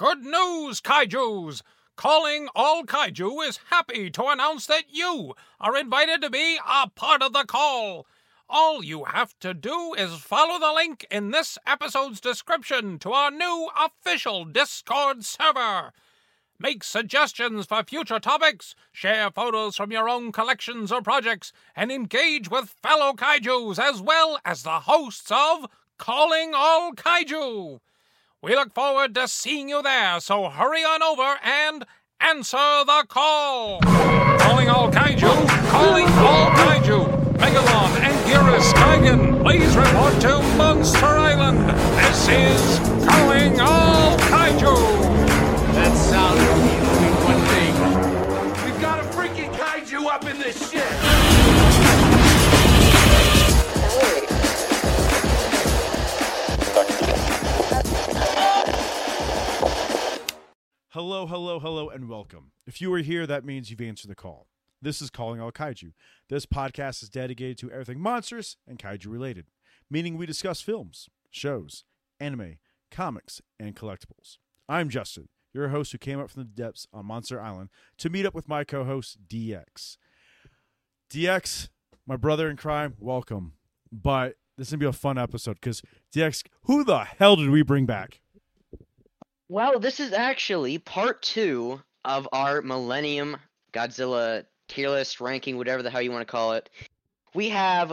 Good news, kaijus! Calling All Kaiju is happy to announce that you are invited to be a part of the call. All you have to do is follow the link in this episode's description to our new official Discord server. Make suggestions for future topics, share photos from your own collections or projects, and engage with fellow kaijus as well as the hosts of Calling All Kaiju. We look forward to seeing you there, so hurry on over and answer the call. Calling all kaiju, calling all kaiju. Megalon and Gearus Gigan, please report to Monster Island. This is Calling All Hello, hello, hello, and welcome. If you are here, that means you've answered the call. This is Calling All Kaiju. This podcast is dedicated to everything monstrous and kaiju related, meaning we discuss films, shows, anime, comics, and collectibles. I'm Justin, your host who came up from the depths on Monster Island to meet up with my co host, DX. DX, my brother in crime, welcome. But this is going to be a fun episode because, DX, who the hell did we bring back? Well, this is actually part two of our Millennium Godzilla tier list ranking, whatever the hell you want to call it. We have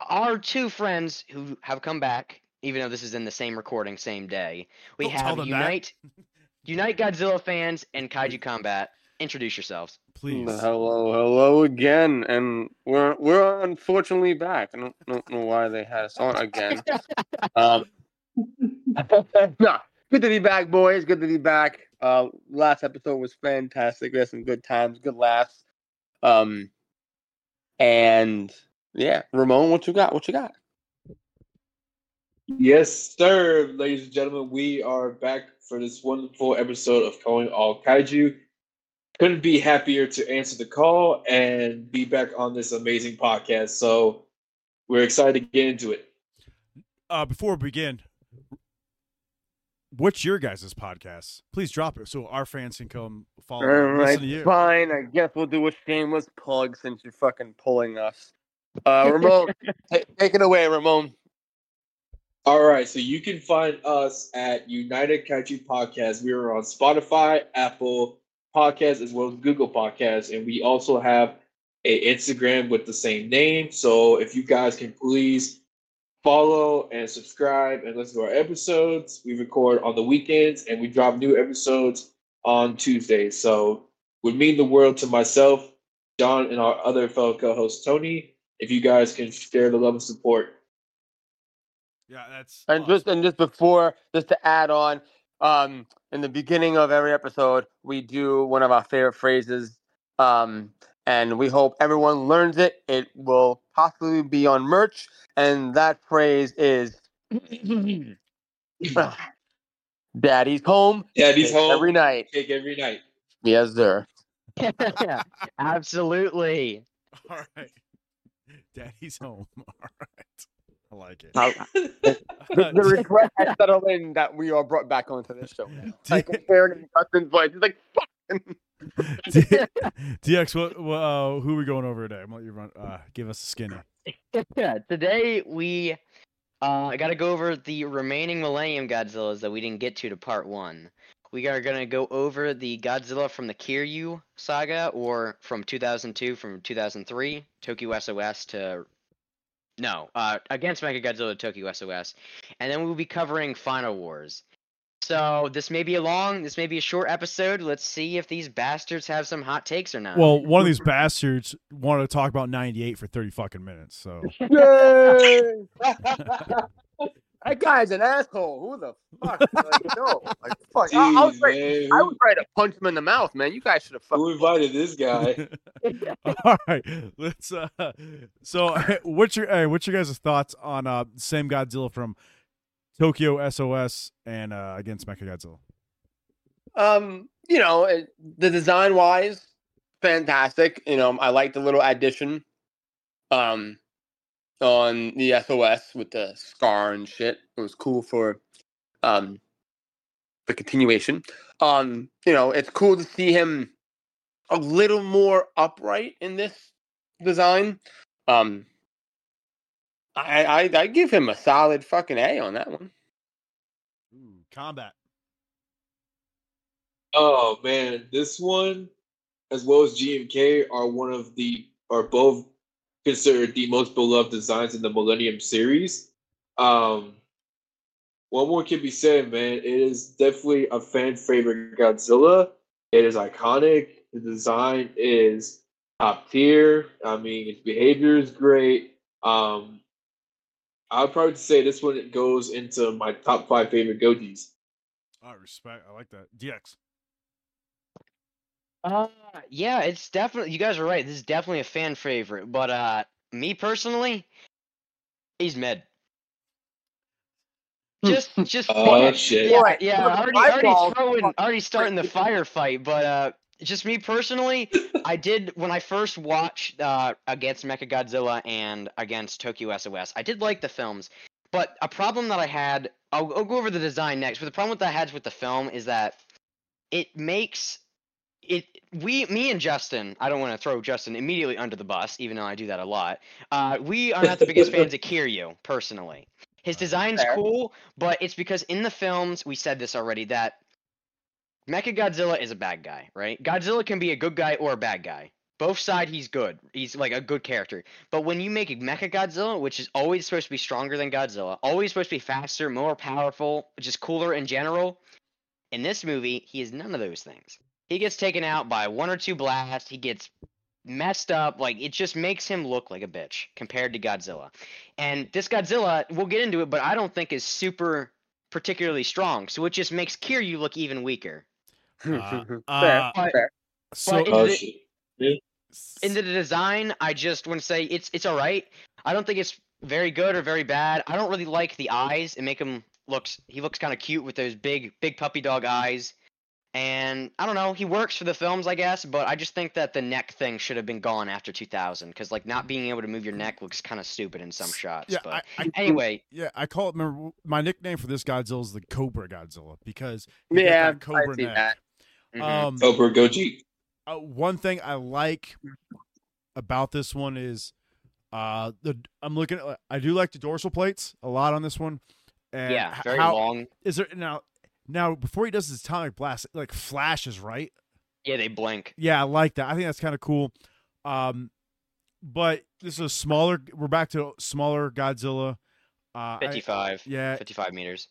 our two friends who have come back, even though this is in the same recording, same day. We Don't have. Unite, Unite Godzilla fans and Kaiju Kombat. Introduce yourselves. Please. Hello, hello again, and we're we're unfortunately back. I don't, don't know why they had us on again. um, no, good to be back, boys. Good to be back. Uh, last episode was fantastic. We had some good times, good laughs. Um, and yeah, Ramon, what you got? What you got? Yes, sir, ladies and gentlemen. We are back for this wonderful episode of Calling All Kaiju. Couldn't be happier to answer the call and be back on this amazing podcast. So we're excited to get into it. uh, before we begin, what's your guys' podcast? Please drop it so our fans can come follow. All and right, listen to you. fine. I guess we'll do a shameless plug since you're fucking pulling us. Uh, Ramon, ta- take it away, Ramon. All right, so you can find us at United Kaiju Podcast. We are on Spotify, Apple Podcasts, as well as Google Podcasts, and we also have a Instagram with the same name. So if you guys can please follow and subscribe and listen to our episodes. We record on the weekends and we drop new episodes on Tuesdays. So would mean the world to myself, John, and our other fellow co-host Tony if you guys can share the love and support. Yeah, that's And awesome. just and just before, just to add on, um, in the beginning of every episode, we do one of our favorite phrases, um, and we hope everyone learns it. It will possibly be on merch, and that phrase is "Daddy's home Daddy's home every night." Cake every night. Yes, sir. Absolutely. all right. Daddy's home. All right, I like it. How- The, the regret has settled in that we are brought back onto this show. Now. Like compared to Justin's voice, he's like, "Fuck." DX, what, what uh, who are we going over today? I'm gonna let you run. Uh, give us a skinny. Yeah, today we uh I got to go over the remaining Millennium Godzillas that we didn't get to to part one. We are gonna go over the Godzilla from the Kiryu saga, or from 2002, from 2003, Tokyo SOS to no, uh, against Mechagodzilla Tokyo SOS, and then we'll be covering Final Wars. So this may be a long, this may be a short episode. Let's see if these bastards have some hot takes or not. Well, one of these bastards wanted to talk about '98 for 30 fucking minutes. So that guy's an asshole. Who the fuck? Like, no, like, fuck. I, I was ready. I was ready to punch him in the mouth, man. You guys should have fucking. Who invited this guy? all right, let's. Uh, so, what's your hey, what's your guys' thoughts on uh, same Godzilla from Tokyo SOS and uh, against Mechagodzilla? Um, you know, the design wise, fantastic. You know, I like the little addition, um, on the SOS with the scar and shit. It was cool for, um, the continuation. Um, you know, it's cool to see him a little more upright in this design. Um, I I, I give him a solid fucking A on that one. Ooh, combat. Oh man, this one, as well as GMK, are one of the are both considered the most beloved designs in the Millennium series. Um, one more can be said, man. It is definitely a fan favorite Godzilla. It is iconic. The design is top tier. I mean, its behavior is great. Um, I would probably say this one goes into my top five favorite Gojis. I respect. I like that. DX. Uh, yeah, it's definitely. You guys are right. This is definitely a fan favorite. But uh, me personally, he's med. Just, just. Oh shit! yeah, Boy, yeah. look, Already, my already throwing, already starting the firefight. But uh, just me personally, I did when I first watched uh against Mechagodzilla and against Tokyo SOS. I did like the films, but a problem that I had. I'll, I'll go over the design next. But the problem that I had with the film is that it makes it we me and Justin, I don't want to throw Justin immediately under the bus, even though I do that a lot. Uh, we are not the biggest fans of Kiryu, personally. His design's cool, but it's because in the films we said this already that Mechagodzilla is a bad guy, right? Godzilla can be a good guy or a bad guy. Both side he's good. He's like a good character. But when you make Mecha Godzilla, which is always supposed to be stronger than Godzilla, always supposed to be faster, more powerful, just cooler in general, in this movie, he is none of those things. He gets taken out by one or two blasts. He gets messed up. Like it just makes him look like a bitch compared to Godzilla. And this Godzilla, we'll get into it, but I don't think is super particularly strong. So it just makes Kiryu look even weaker. Uh, fair, uh, fair. So But Oh the- In the design, I just want to say it's it's all right. I don't think it's very good or very bad. I don't really like the eyes. and make him looks he looks kind of cute with those big big puppy dog eyes. And I don't know, he works for the films, I guess, but I just think that the neck thing should have been gone after 2000 because like not being able to move your neck looks kind of stupid in some shots. yeah, but I, I, anyway, yeah, I call it. Remember, my nickname for this Godzilla is the Cobra Godzilla because he got Yeah, that Cobra I see neck. that. Mhm. Um, Cobra Goji. uh, one thing I like about this one is uh the I'm looking at I do like the dorsal plates a lot on this one. And yeah, very how, long. Is there now now before he does his atomic blast, it, like flashes, right? Yeah, they blink. Yeah, I like that. I think that's kind of cool. Um but this is a smaller we're back to smaller Godzilla. Uh I- 55. yeah, 55 meters.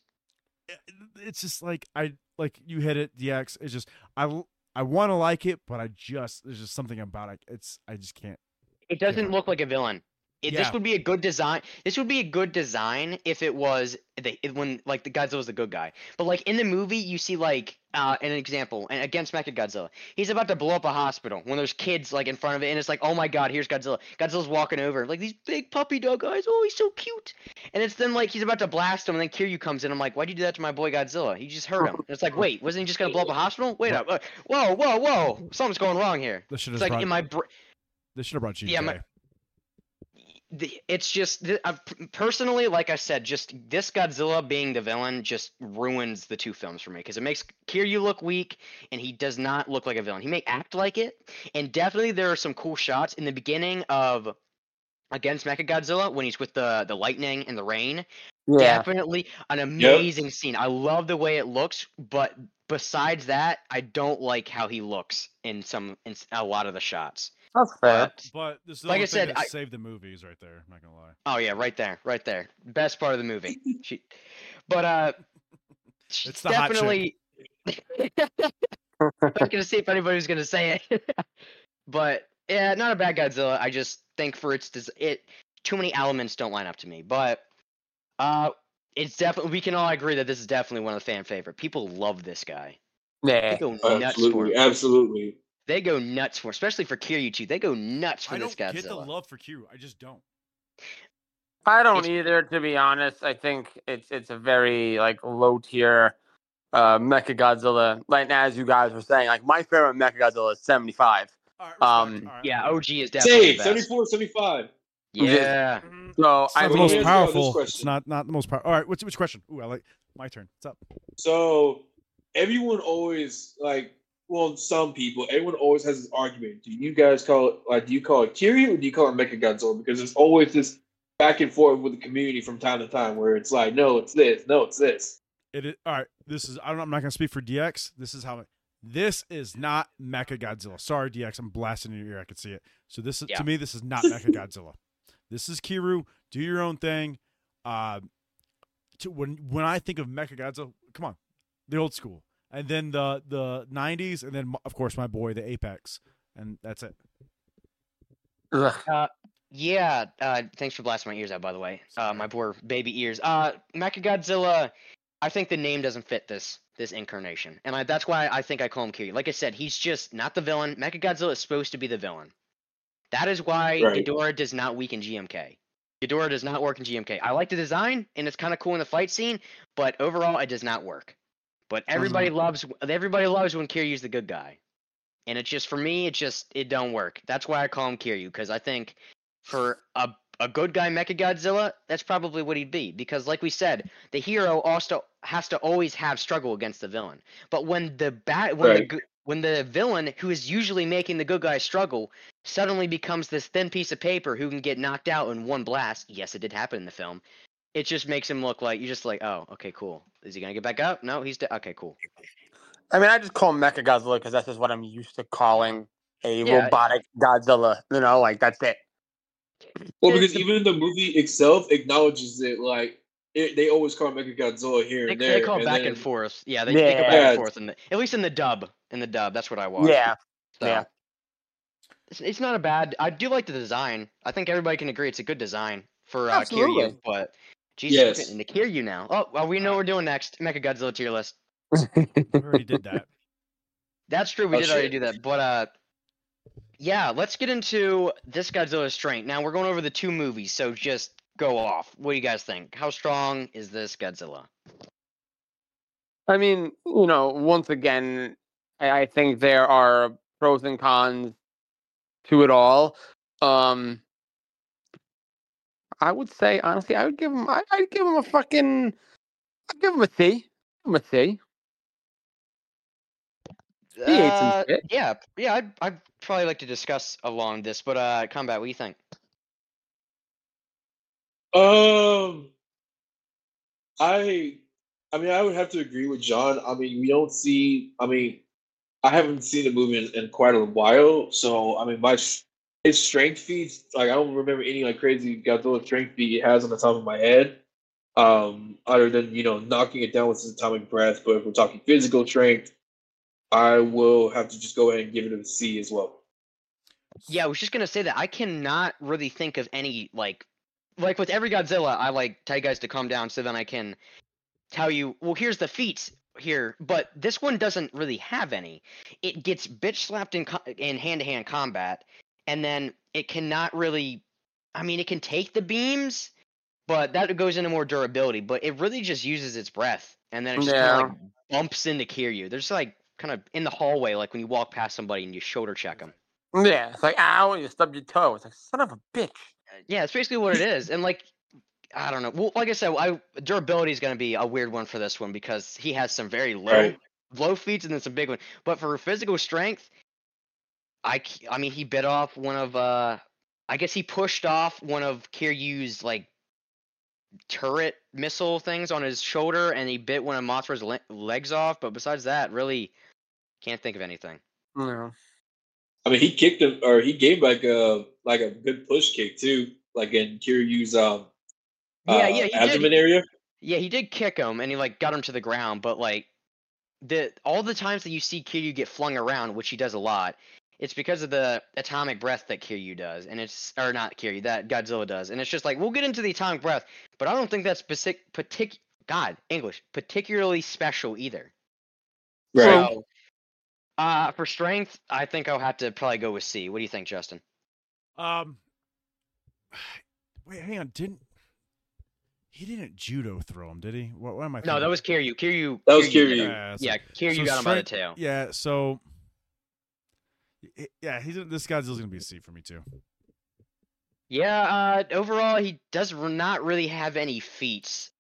it's just like I like you hit it DX. It's just I I want to like it, but I just there's just something about it. It's I just can't. It doesn't look like a villain. It, Yeah. This would be a good design. This would be a good design if it was the it, when like the Godzilla was the good guy. But like in the movie, you see like uh, an example and against Mechagodzilla, he's about to blow up a hospital when there's kids like in front of it, and it's like, oh my god, here's Godzilla. Godzilla's walking over like these big puppy dog eyes. Oh, he's so cute. And it's then like he's about to blast him, and then Kiryu comes in. I'm like, why'd you do that to my boy Godzilla? You just hurt him. And it's like, wait, wasn't he just gonna blow up a hospital? Wait up. Uh, whoa, whoa, whoa. Something's going wrong here. This should have like brought, in my br- they should have brought GK. Yeah, my- it's just I've, personally, like I said, just this Godzilla being the villain just ruins the two films for me because it makes Kiryu look weak and he does not look like a villain. He may act like it, and definitely there are some cool shots in the beginning of against Mechagodzilla when he's with the the lightning and the rain. Yeah. Definitely an amazing scene. I love the way it looks, but besides that, I don't like how he looks in some in s- a lot of the shots. That's fair. But But this is the Like only I thing said, that I- saved the movies right there. I'm not gonna lie. Oh yeah, right there, right there. Best part of the movie. she, but uh, It's the hot definitely. I was gonna see if anybody was gonna say it, but yeah, not a bad Godzilla. I just think for its des- it too many elements don't line up to me. But uh, it's definitely we can all agree that this is definitely one of the fan favorite. People love this guy. Yeah. go nuts for Absolutely, absolutely. They go nuts for, especially for Kiryu too. They go nuts for I this don't Godzilla. get the love for Q. I just don't. I don't It's- either, to be honest. I think it's it's a very like low tier uh Mecha Godzilla. Like as you guys were saying, like my favorite Mecha Godzilla is seventy five. All right, Um, respect. All right. Yeah, OG is definitely Save the best. 74, 75. Yeah. So It's I not the most here's mean, powerful. It's not not the most powerful. All right, what's which question? Ooh, I like my turn. What's up? So, everyone always like well, some people, everyone always has this argument. Do you guys call it like do you call it Kiryu or do you call it Mecha Godzilla? Because there's always this back and forth with the community from time to time where it's like, no, it's this, no, it's this. It is all right. This is I don't, I'm not gonna speak for DX. This is how. This is not Mecha Godzilla. Sorry, DX. I'm blasting in your ear. I can see it. So this is Yeah. to me. This is not Mecha Godzilla. This is Kiryu. Do your own thing. Uh, to, when when I think of Mecha Godzilla, come on, the old school, and then the the '90s, and then of course my boy the Apex, and that's it. Ugh. Yeah, uh, thanks for blasting my ears out, by the way. Uh, my poor baby ears. Uh, Mechagodzilla, I think the name doesn't fit this this incarnation, and I, that's why I think I call him Kiryu. Like I said, he's just not the villain. Mechagodzilla is supposed to be the villain. That is why Right. Ghidorah does not weaken GMK. Ghidorah does not work in GMK. I like the design, and it's kind of cool in the fight scene, but overall, it does not work. But mm-hmm. everybody loves everybody loves when Kiryu's the good guy, and it's just for me, it just it don't work. That's why I call him Kiryu because I think for a a good guy Mechagodzilla, that's probably what he'd be. Because like we said, the hero also has to always have struggle against the villain. But when the bad when the Right. good when the villain who is usually making the good guy struggle suddenly becomes this thin piece of paper who can get knocked out in one blast. Yes, it did happen in the film. It just makes him look like you're just like, oh, okay, cool. Is he gonna get back up? No, he's dead. okay, cool. I mean, I just call him Mecha Godzilla because that's just what I'm used to calling a Yeah. robotic Godzilla. You know, like that's it. Well, because a- even the movie itself acknowledges it. Like it, they always call Mecha Godzilla here They, and there. they call and back then- and forth. Yeah, they, they go back Yeah. and forth in the at least in the dub. In the dub, that's what I watched. Yeah. So, Yeah. It's, it's not a bad. I do like the design. I think everybody can agree it's a good design for uh, Absolutely. Kiryu. But Jesus, Yes. we're getting into Kiryu now. Oh, well, we know what we're doing next. Mecha Godzilla tier list. We already did that. That's true. We Oh, did already do that. But uh, yeah, let's get into this Godzilla strength. Now we're going over the two movies, so just go off. What do you guys think? How strong is this Godzilla? I mean, you know, once again, I, I think there are pros and cons to it all. Um, I would say honestly, I would give him. I, I'd give him a fucking. I'd give him a C. Give him a C. He ate some Uh, shit. yeah, yeah. I'd, I'd probably like to discuss along this, but uh, combat. What do you think? Um, I, I mean, I would have to agree with John. I mean, we don't see. I mean, I haven't seen the movie in, in quite a while, so I mean, my s- his strength feats. Like, I don't remember any like crazy Godzilla strength feat it has on the top of my head. Um, other than you know knocking it down with his atomic breath. But if we're talking physical strength, I will have to just go ahead and give it a C as well. Yeah, I was just gonna say that I cannot really think of any like, like with every Godzilla, I like tell you guys to calm down so then I can tell you. Well, here's the feats here, but this one doesn't really have any. It gets bitch slapped in co- in hand to hand combat, and then it cannot really. I mean, it can take the beams, but that goes into more durability. But it really just uses its breath, and then it just kind of like bumps into Kiryu. There's like kind of in the hallway, like when you walk past somebody and you shoulder check them. Yeah, it's like ow, you stubbed your toe. It's like son of a bitch. Uh, yeah, it's basically what it is. And like, I don't know. Well, like I said, I durability is going to be a weird one for this one because he has some very low Right. low feats and then some big one. But for physical strength, I c- I mean he bit off one of uh I guess he pushed off one of Kiryu's like turret missile things on his shoulder and he bit one of Mothra's le- legs off. But besides that, really can't think of anything. Yeah. I mean, he kicked him, or he gave like a like a good push kick too, like in Kiryu's um Yeah, uh, yeah, he did. area. Yeah, he did kick him and he like got him to the ground, but like the all the times that you see Kiryu get flung around, which he does a lot, it's because of the atomic breath that Kiryu does, and it's or not Kiryu that Godzilla does, and it's just like we'll get into the atomic breath, but I don't think that's specific, partic- God English particularly special either. Right. So, uh, for strength, I think I'll have to probably go with C. What do you think, Justin? Um, wait, hang on. Didn't he didn't judo throw him? Did he? What, what am I? Thinking? No, that thinking? was Kiryu. Kiryu. That was did it. Kiryu. Yeah, so- Yeah, Kiryu so got him by the tail. Yeah, so y- yeah, he's this Godzilla's gonna be a C for me too. Yeah, uh, overall, he does not really have any feats.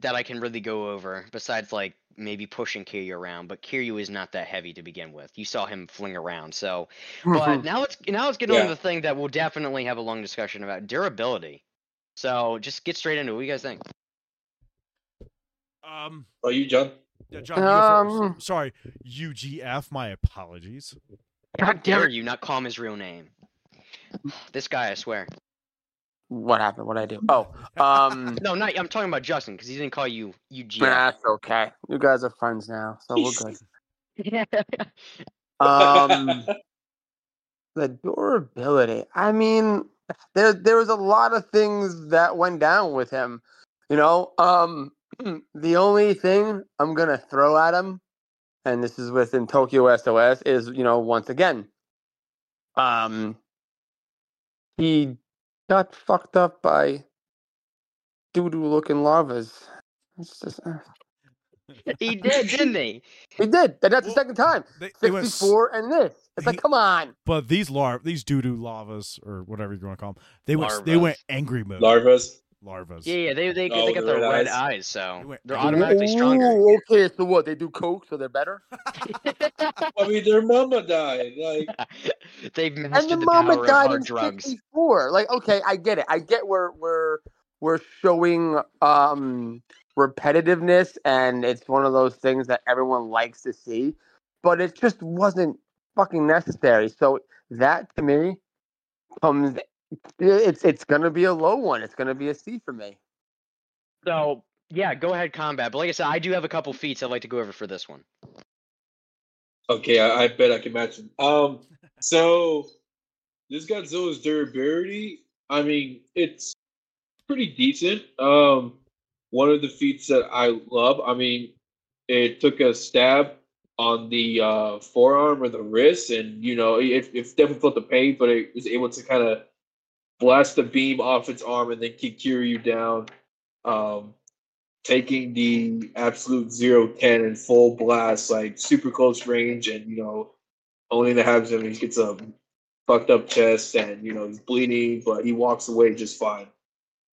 that I can really go over besides like maybe pushing Kiryu around, but Kiryu is not that heavy to begin with. You saw him fling around, so but now let's now let's get on to the thing that we'll definitely have a long discussion about durability. So just get straight into it. What do you guys think? Um, Oh, you, John? yeah, John, you Um, first. Sorry, UGF. My apologies. How dare you not call him his real name? This guy, I swear. what happened? What did I do? Oh, um, No, not I'm talking about Justin because he didn't call you UG. that's okay. You guys are friends now, so we're good. Um, the durability. I mean, there there was a lot of things that went down with him. You know, um, the only thing I'm gonna throw at him, and this is within Tokyo SOS, is you know once again, um, he got fucked up by doo doo looking larvas. It's just, uh, he did, didn't he? he did. and That's Well, the second time. They, they went, 64 and this. It's like, come on. but these lar these doo doo lavas or whatever you want to call them, they went they went angry mode. Larvas. Larvas. Yeah, yeah. They they, Oh, they got the the red red eyes. eyes, so They went- they're automatically stronger. Ooh, okay, so what? They do coke, so they're better. I mean, their mama died. Like, They've And the the, mama power of died hard in drugs. '64. Like, okay, I get it. I get where we're we're showing um repetitiveness, and it's one of those things that everyone likes to see, but it just wasn't fucking necessary. So that to me comes. It's it's gonna be a low one. It's gonna be a C for me. So yeah, go ahead, combat. But like I said, I do have a couple feats I'd like to go over for this one. okay, I, I bet I can match them. Um, so this Godzilla's durability, I mean, it's pretty decent. Um, one of the feats that I love, I mean, it took a stab on the uh, forearm or the wrist, and you know, it, it definitely felt the pain, but it was able to kind of blast the beam off its arm and then kick Kiryu down. Um, taking the absolute zero cannon full blast, like super close range, and you know, only that happens when he gets a fucked up chest and you know he's bleeding, but he walks away just fine.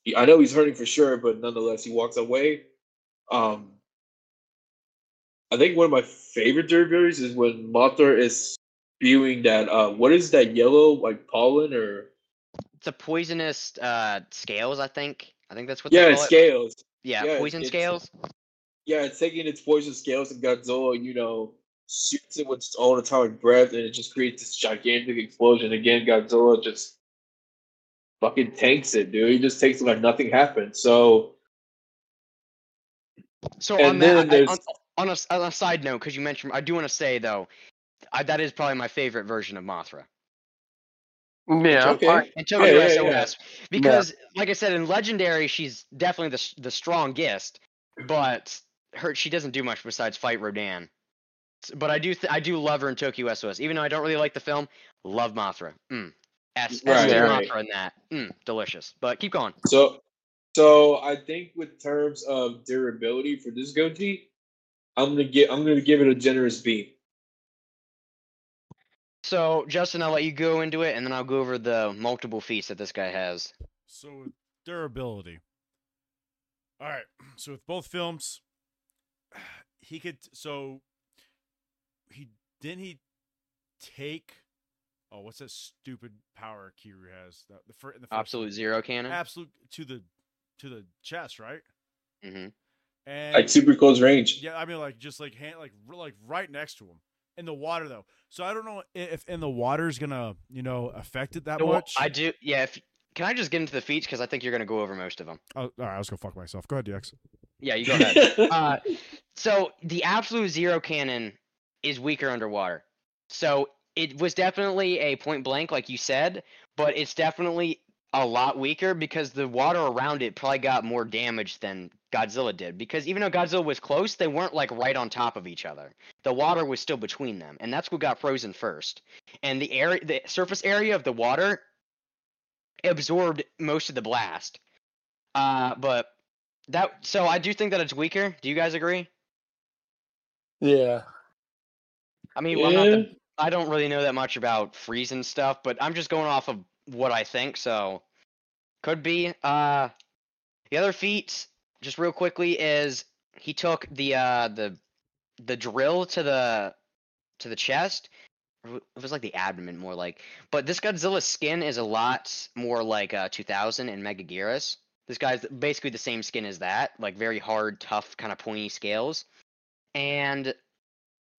He- I know he's hurting for sure, but nonetheless, he walks away. Um, I think one of my favorite durabilities is when Mothra is spewing that. Uh, what is that yellow like pollen or It's a poisonous uh, scales, I think. I think that's what yeah, they it's call it. scales. Yeah, yeah, poison it's- scales. Yeah, it's taking its poison scales and Godzilla, you know, shoots it with its own atomic breath, and it just creates this gigantic explosion. Again, Godzilla just fucking tanks it, dude. He just takes it like nothing happened. So So And on then that, I, there's- on, on, a, on a side note, because you mentioned, I do want to say though, I, that is probably my favorite version of Mothra. Yeah, okay. fine. in Tokyo yeah, yeah. SOS because, like I said, in Legendary, she's definitely the the strongest, but her she doesn't do much besides fight Rodan. But I do th- I do love her in Tokyo SOS, even though I don't really like the film. Love Mothra. Mm. S Right, S tier right. Mothra in that. Mm, delicious. But keep going. so so I think with terms of durability for this Goji, I'm gonna get I'm gonna give it a generous B. So Justin, I'll let you go into it, and then I'll go over the multiple feats that this guy has. So durability. All right. So with both films, he could. So he didn't he take. Oh, what's that stupid power Kiryu has? The, the fir- the first Absolute one? zero cannon. absolute to the to the chest, right? Mm-hmm. And Like super close range. yeah, I mean like just like hand like like right next to him in the water though. So I don't know if in the water is gonna you know affect it that Well, much. I do. Yeah. If, can I just get into the feats because I think you're gonna go over most of them. Oh, all right, I was gonna fuck myself. Go ahead, DX. Yeah, you go ahead. uh, so the absolute zero cannon is weaker underwater. So it was definitely a point blank, like you said, but it's definitely a lot weaker because the water around it probably got more damage than Godzilla did. Because even though Godzilla was close, they weren't like right on top of each other. The water was still between them, and that's what got frozen first. And the area, the surface area of the water, absorbed most of the blast. Uh, but that so I do think that it's weaker. Do you guys agree? Yeah. I mean, not the, I don't really know that much about freezing stuff, but I'm just going off of what I think. So could be. Uh, the other feats just real quickly, is he took the uh the the drill to the to the chest. It was like the abdomen, more like. But this Godzilla skin is a lot more like uh 2000 and Megaguirus. This guy's basically the same skin as that, like very hard, tough, kind of pointy scales. And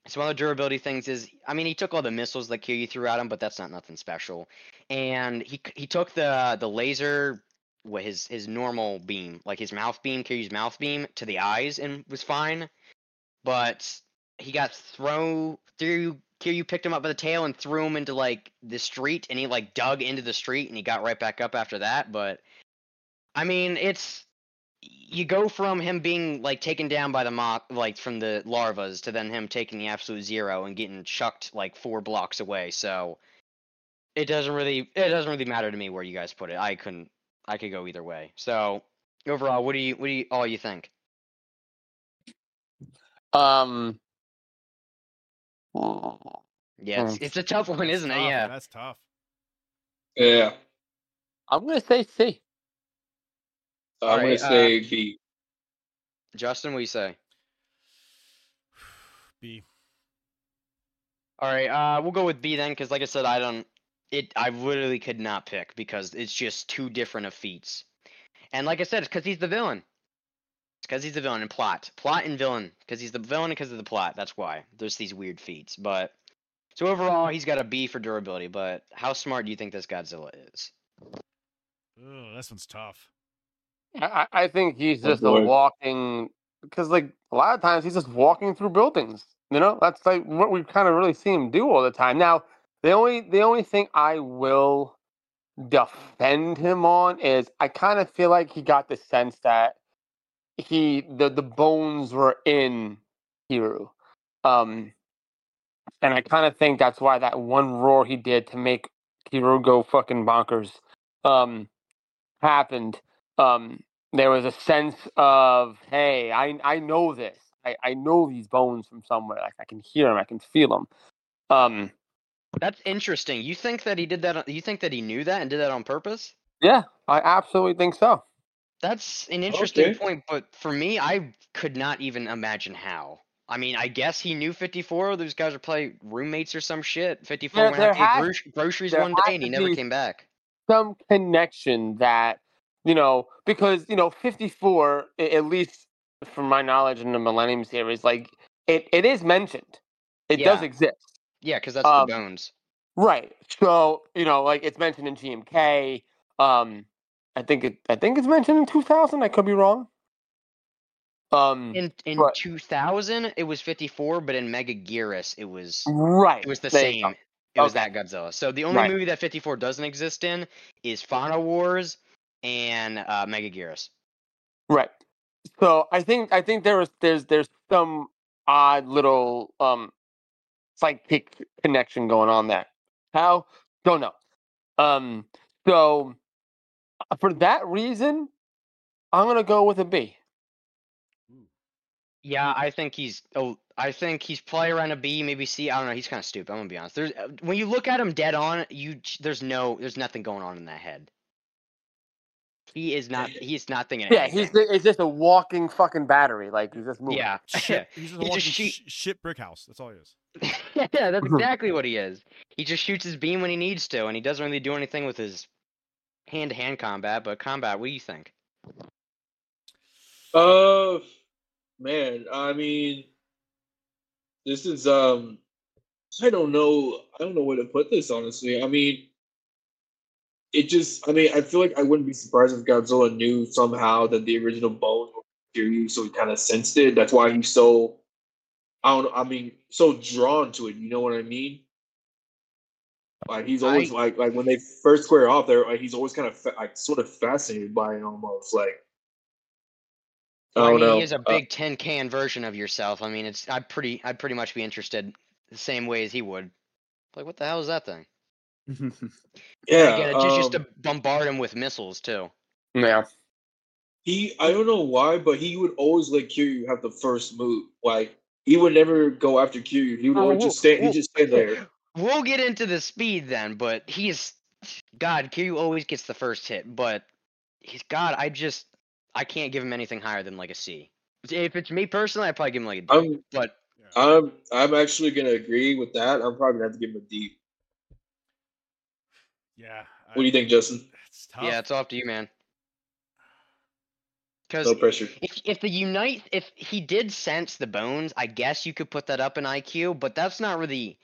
some other durability things is, I mean, he took all the missiles that Kiryu threw at him, but that's not nothing special. And he he took the the laser, his his normal beam, like his mouth beam, Kiryu's mouth beam, to the eyes, and was fine. But he got thrown through. Kiryu picked him up by the tail and threw him into like the street, and he like dug into the street, and he got right back up after that. But I mean, it's you go from him being like taken down by the mock like from the larvas to then him taking the absolute zero and getting chucked like four blocks away so it doesn't really it doesn't really matter to me where you guys put it i couldn't i could go either way so overall what do you what do you all you think Um. yeah it's, Hmm. it's a tough one That's isn't it tough, yeah That's tough. Yeah. I'm gonna say C. So I'm Alright, gonna say B. justin what do you say B. all right uh we'll go with b then because like i said i don't it i literally could not pick because it's just two different of feats and like i said it's because he's the villain It's because he's the villain and plot. Plot and villain. Because he's the villain because of the plot. That's why. There's these weird feats. But so overall he's got a B for durability, but how smart do you think this Godzilla is? Ugh, this one's tough. I, I I think he's Oh, just a walking because like a lot of times he's just walking through buildings. You know, that's like what we kind of really see him do all the time. Now, the only the only thing I will defend him on is I kind of feel like he got the sense that he the the bones were in Kiryu. Um and I kind of think that's why that one roar he did to make Kiryu go fucking bonkers um happened. Um there was a sense of hey, I I know this. I, I know these bones from somewhere. Like I can hear them, I can feel them. Um That's interesting. You think that he did that you think that he knew that and did that on purpose? yeah, I absolutely think so. That's an interesting Okay. point, but for me, I could not even imagine how. I mean, I guess he knew 54. Those guys are probably roommates or some shit. 54 There- went there out to get has- gro- groceries one day and he never came back. some connection that you know because you know 54 at least from my knowledge in the millennium series like it, it is mentioned it does exist Yeah, because that's Um, the bones. right so you know like it's mentioned in gmk um i think it i think it's mentioned in 2000 i could be wrong um In in but- 2000, it was 54, but in Megaguirus, it was right it was the same. It was that Godzilla. So the only Right. movie that 54 doesn't exist in is Final Wars and uh, Megaguirus. Right. So I think I think there was there's there's some odd little um psychic connection going on there. How? Don't know. Um so uh, for that reason, I'm gonna go with a B. Yeah, I think he's. Oh, I think he's probably around a B, maybe C. I don't know. He's kind of stupid. I'm gonna be honest. There's uh, when you look at him dead on, you there's no, there's nothing going on in that head. He is not. He's not thinking. Yeah, he's anything. the- it's just a walking fucking battery. Like he's just moving. Yeah, Shit, he's just a He walking just sh- shit brick house. That's all he is. Yeah, that's exactly what he is. He just shoots his beam when he needs to, and he doesn't really do anything with his hand-to-hand combat. But combat, what do you think? Uh, man, I mean, this is um, I don't know, I don't know where to put this honestly. I mean, it just, I mean, I feel like I wouldn't be surprised if Godzilla knew somehow that the original bones were Kiryu, so he kind of sensed it. That's why he's so, I don't, know, I mean, so drawn to it. You know what I mean? Like he's always I- like, like when they first square off, there, like, he's always kind of fa- like sort of fascinated by it, almost like. I Well, don't mean, know. he is a Uh, big tin can version of yourself. I mean, it's I'd pretty I'd pretty much be interested the same way as he would. Like, what the hell is that thing? yeah, Again, it's just, just um, to bombard him with missiles too. Yeah. he I don't know why, but he would always let Kiryu have the first move. Like he would never go after Kiryu. He would Oh, always well- just stand. He just stand there. We'll get into the speed then, but he's God. Kiryu always gets the first hit, but he's God. I just I can't give him anything higher than like a C. If it's me personally, I'd probably give him like a D. I'm but I'm I'm actually gonna agree with that. I'm probably gonna have to give him a D. Yeah. What do you think, Justin? It's tough. yeah, it's off to you, man. No pressure. If if the unite if he did sense the bones, I guess you could put that up in IQ, but that's not really.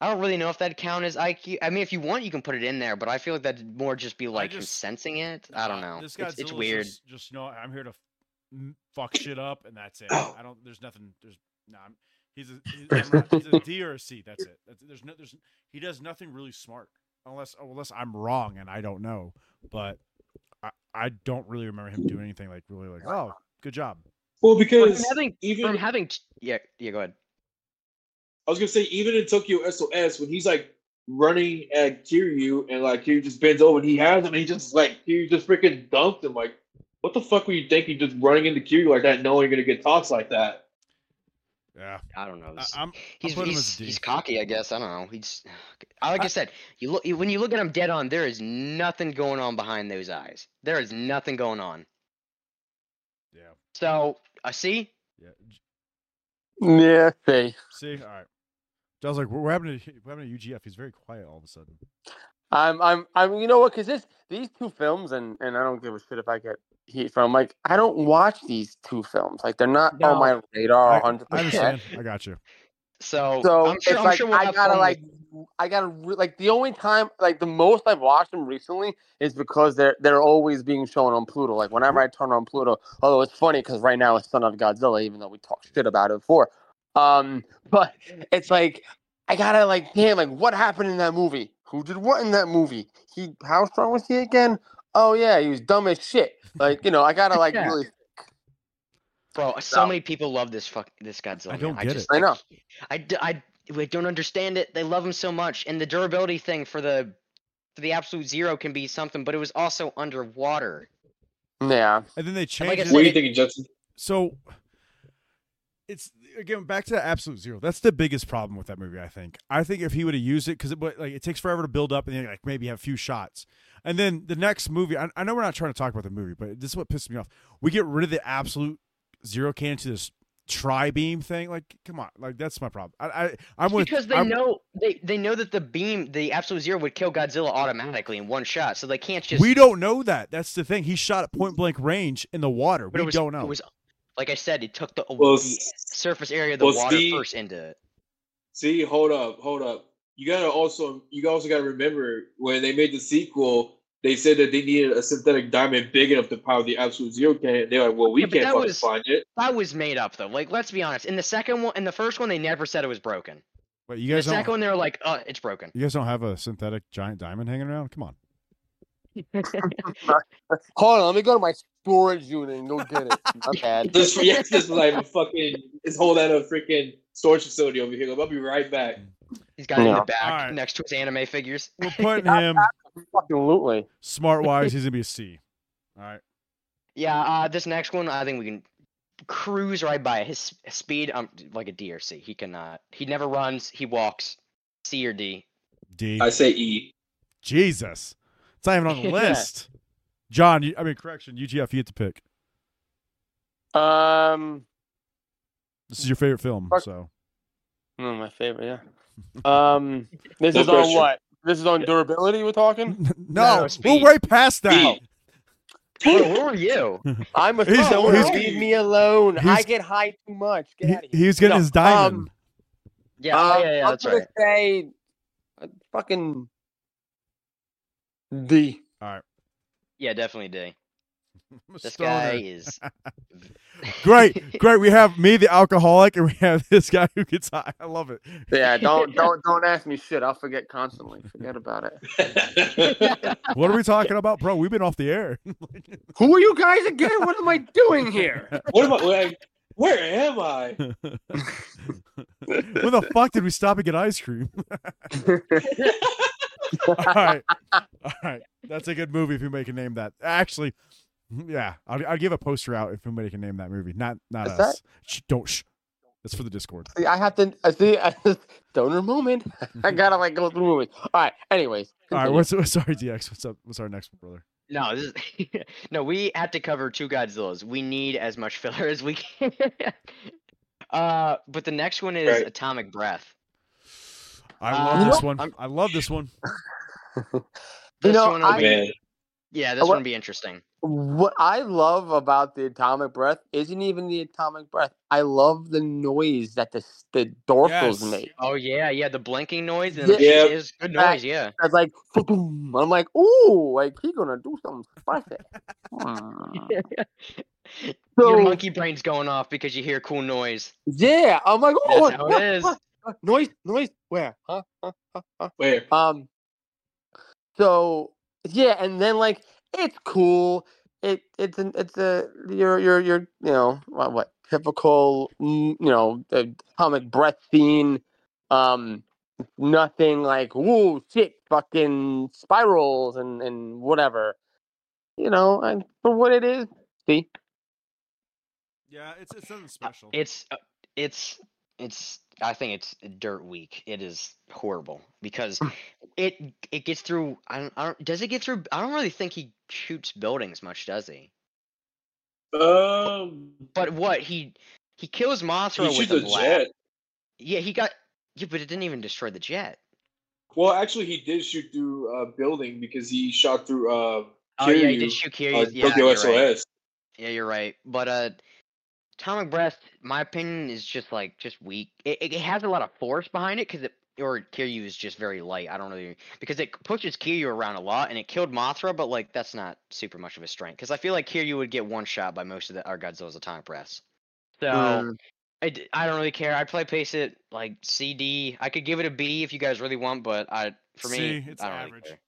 I don't really know if that count as IQ. I mean, if you want, you can put it in there, but I feel like that'd more just be like him just- sensing it. I don't know. This It's, it's weird. Just, just know I'm here to f- m- fuck shit up, and that's it. Oh. I don't. There's nothing. There's no. I'm, he's a he's, not- he's a D or a C. That's it. That's, there's no. There's he does nothing really smart, unless unless I'm wrong and I don't know. But I I don't really remember him doing anything like really like oh good job. Well, From because having, even from having, yeah, yeah. Go ahead. I was gonna say even in Tokyo SOS when he's like running at Kiryu and like Kiryu just bends over and he has him and he just like Kiryu just freaking dunked him like what the fuck were you thinking just running into Kiryu like that knowing you're gonna get tossed like that? Yeah. I don't know. I, He's, I'm. he's, putting him as he's, he's cocky, I guess. I don't know. He's like I said. You look when you look at him dead on. There is nothing going on behind those eyes. There is nothing going on. Yeah. I see. Yeah. Yeah, see. See. All right. I was like, what happened to what happened to UGF? He's very quiet all of a sudden. I'm, I'm, I'm. You know what? Because this, these two films, and and I don't give a shit if I get heat from. Like, I don't watch these two films. Like, they're not No. on my radar I, hundred I understand. percent. I got you. So, So I'm sure. it's I'm like sure we'll I gotta like, with- I gotta re- like the only time like the most I've watched them recently is because they're they're always being shown on Pluto. Like whenever I turn on Pluto, although it's funny because right now it's Son of Godzilla, even though we talked shit about it before. Um, but it's like I gotta like, damn, like what happened in that movie? Who did what in that movie? He how strong was he again? Oh yeah, he was dumb as shit. Like you know, I gotta like Yeah. really. Bro, so many people love this fuck this Godzilla. I man. don't I get just, it. I know. I, d- I, I don't understand it. They love him so much, and the durability thing for the for the absolute zero can be something, but it was also underwater. Yeah, And then they changed it. said, What are you it- thinking, Justin? So it's again back to the absolute zero. That's the biggest problem with that movie. I think. I think if he would have used it, because it but, like it takes forever to build up, and then like maybe have a few shots, and then the next movie. I, I know we're not trying to talk about the movie, but this is what pisses me off. We get rid of the absolute zero cannon to this tri beam thing. Like, come on, like that's my problem. I, I I'm with because they I'm- know they they know that the beam, the absolute zero, would kill Godzilla automatically in one shot, so they can't just. we don't know that. That's the thing. He shot at point blank range in the water. but we it was, don't know. It was like I said, it took the, Well, the surface area of the well, water see- first into it. See, hold up, hold up. You gotta also you also gotta remember when they made the sequel, they said that they needed a synthetic diamond big enough to power the absolute zero cannon. They're like, well, we Yeah, can't that fucking was- find it. That was made up though. Like, let's be honest. In the second one, in the first one, they never said it was broken. but you The guys don't. second one, they were like, "Uh, it's broken." You guys don't have a synthetic giant diamond hanging around? Come on. hold on, let me go to my storage unit and go get it. My bad. This yes, this is like a fucking this whole at a freaking storage facility over here. I'll be right back. He's got it in the back Alright. next to his anime figures. We're putting him absolutely lootly. smart wise. He's gonna be a C. All right. Yeah, uh, this next one, I think we can cruise right by it. his his speed. Um, like a D or C. He cannot. He never runs. He walks. C or D. D. I say E. Jesus. It's not even on the list. John, you, I mean, correction, UGF, you get to pick. Um, This is your favorite film, so. oh, my favorite, yeah. Um, this No is on what? This is on durability. We're talking. No, No, we're speed. way past that. Speed. Bro, where were you? I'm a He's- stoner. he's- Leave me alone. I he's- get high too much. Get He, out of here. he's getting No, his diamond. um, Yeah, Um, oh, yeah, yeah, I'm that's gonna right. say uh, fucking D. All right. Yeah, definitely D. I'm a This stoner. guy is. Great, great. We have me, the alcoholic, and we have this guy who gets high. I love it. Yeah, don't don't don't ask me shit. I'll forget constantly. Forget about it. What are we talking about, bro? We've been off the air. Who are you guys again? What am I doing here? what am I? Like, where am I? when the fuck did we stop and get ice cream? All right, all right. That's a good movie if you make a name that. Actually, yeah, I'll, I'll give a poster out if anybody can name that movie. Not not What's us. Shh, don't. Shh. That's for the Discord. See, I have to. I see. I, donor moment. I gotta like go through movies. All right. Anyways. All right. continue. What's sorry, DX? What's up? What's our next one, brother? No, this is no. We had to cover two Godzillas. We need as much filler as we can. uh, but the next one is Right. Atomic Breath. I Uh, love You this one. I'm- I love this one. This know, one will I- be, yeah, this what- one will be interesting. What I love about the atomic breath isn't even the atomic breath. I love the noise that the the dorsals Yes. make. Oh yeah, yeah, the blinking noise and Yeah. the Yeah. is good That- noise. Yeah. It's like boom. I'm like, ooh, like he's gonna do something spicy. Hmm. Your So- monkey brain's going off because you hear cool noise. yeah, I'm like, oh, That's what, how what, it is. what, what? noise, noise, where? Huh? Huh? Huh? Huh? where? Um. So yeah, and then like it's cool. It it's an it's a your your your you know what, what typical you know the atomic breath scene. Um, nothing like whoa shit fucking spirals and and whatever. You know, and for what it is. See, Yeah, it's it's something special. It's uh, it's it's I think it's dirt weak. It is horrible because it it gets through. I don't, I don't. Does it get through? I don't really think he shoots buildings much, does he? Um, But what he he kills Mothra he with a a jet. Yeah, he got. Yeah, but it didn't even destroy the jet. Well, actually, he did shoot through a building because he shot through. Uh, Oh yeah, he did shoot uh, yeah, Tokyo you're SOS. right. Yeah, you're right. But uh, Atomic Breath, my opinion, is just like just weak. It, it, it has a lot of force behind it because it or Kiryu is just very light. I don't really because it pushes Kiryu around a lot and it killed Mothra, but like that's not super much of a strength because I feel like Kiryu would get one shot by most of the our Godzilla's Atomic Breaths. So Mm. I, d- I don't really care. I'd probably place it like CD. I could give it a B if you guys really want, but I for me, C, it's I don't average. really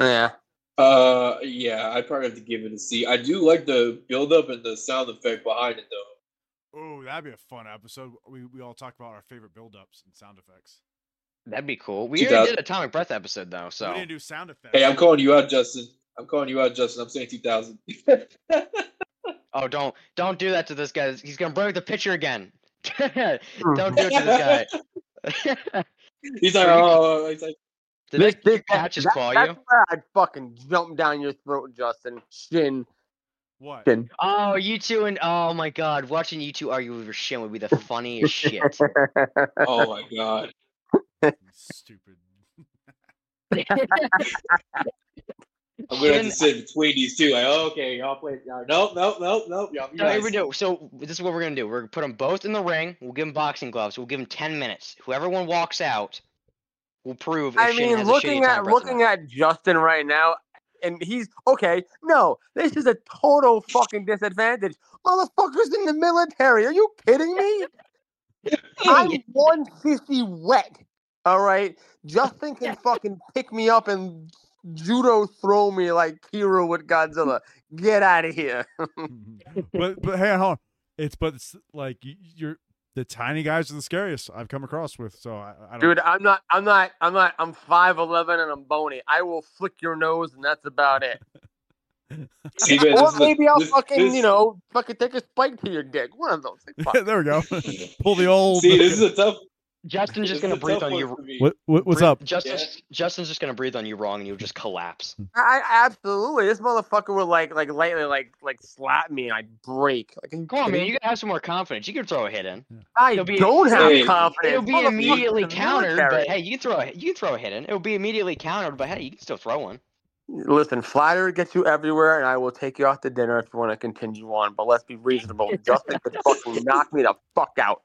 care. yeah. Uh, yeah, I'd probably have to give it a C. I do like the build up and the sound effect behind it, though. Oh, that'd be a fun episode. We we all talk about our favorite build-ups and sound effects. That'd be cool. We 2000 already did Atomic Breath episode though, so We didn't do sound effects. Hey, I'm calling you out, Justin. I'm calling you out, Justin. I'm saying 2000. Oh, don't don't do that to this guy. He's gonna break the picture again. don't do it to this guy. he's like, oh, he's like, Did This- that this- cat just that- claw that's you? where I'd fucking jump down your throat, Justin. Shin, What? shin. Oh, you two and oh my god, watching you two argue over Shin would be the funniest shit. oh my god. Stupid. I'm gonna have to sit between these two. Like, oh, okay, y'all play. Y'all, nope, nope, nope, nope. Y'all be No, here we do. So this is what we're gonna do. We're gonna put them both in the ring. We'll give them boxing gloves. We'll give them ten minutes. Whoever one walks out, will prove. I Shin mean, looking at Atomic Breath or looking at Justin right now, and he's okay. No, this is a total fucking disadvantage. Motherfuckers in the military. Are you kidding me? I'm 150 wet. All right, Justin can fucking pick me up and judo throw me like Kiryu with Godzilla. Get out of here. but but hey, hold on. It's but it's like you're the tiny guys are the scariest I've come across with. So I, I don't. Dude, I'm not. I'm not. I'm not. I'm five eleven and I'm bony. I will flick your nose and that's about it. See, man, or this is maybe I'll this- fucking, this- you know, fucking take a spike to your dick. One of those. Like, fuck. there we go. Pull the old. See, this is a tough. Justin's just gonna breathe on you. what, what what's breathe- up? Justin's Justin's just gonna breathe on you wrong, and you'll just collapse. I, I absolutely. This motherfucker would like, like, lightly, like, like slap me and I break. Like, are you Come on, man. You gotta have some more confidence. You can throw a hit in. I It'll be- don't have Hey. confidence. It'll be immediately countered, military. but hey, you can throw a you can throw a hit in. It'll be immediately countered, but hey, you can still throw one. Listen, flattery gets you everywhere, and I will take you out to dinner if you want to continue on. But let's be reasonable. Justin could fucking knock me the fuck out.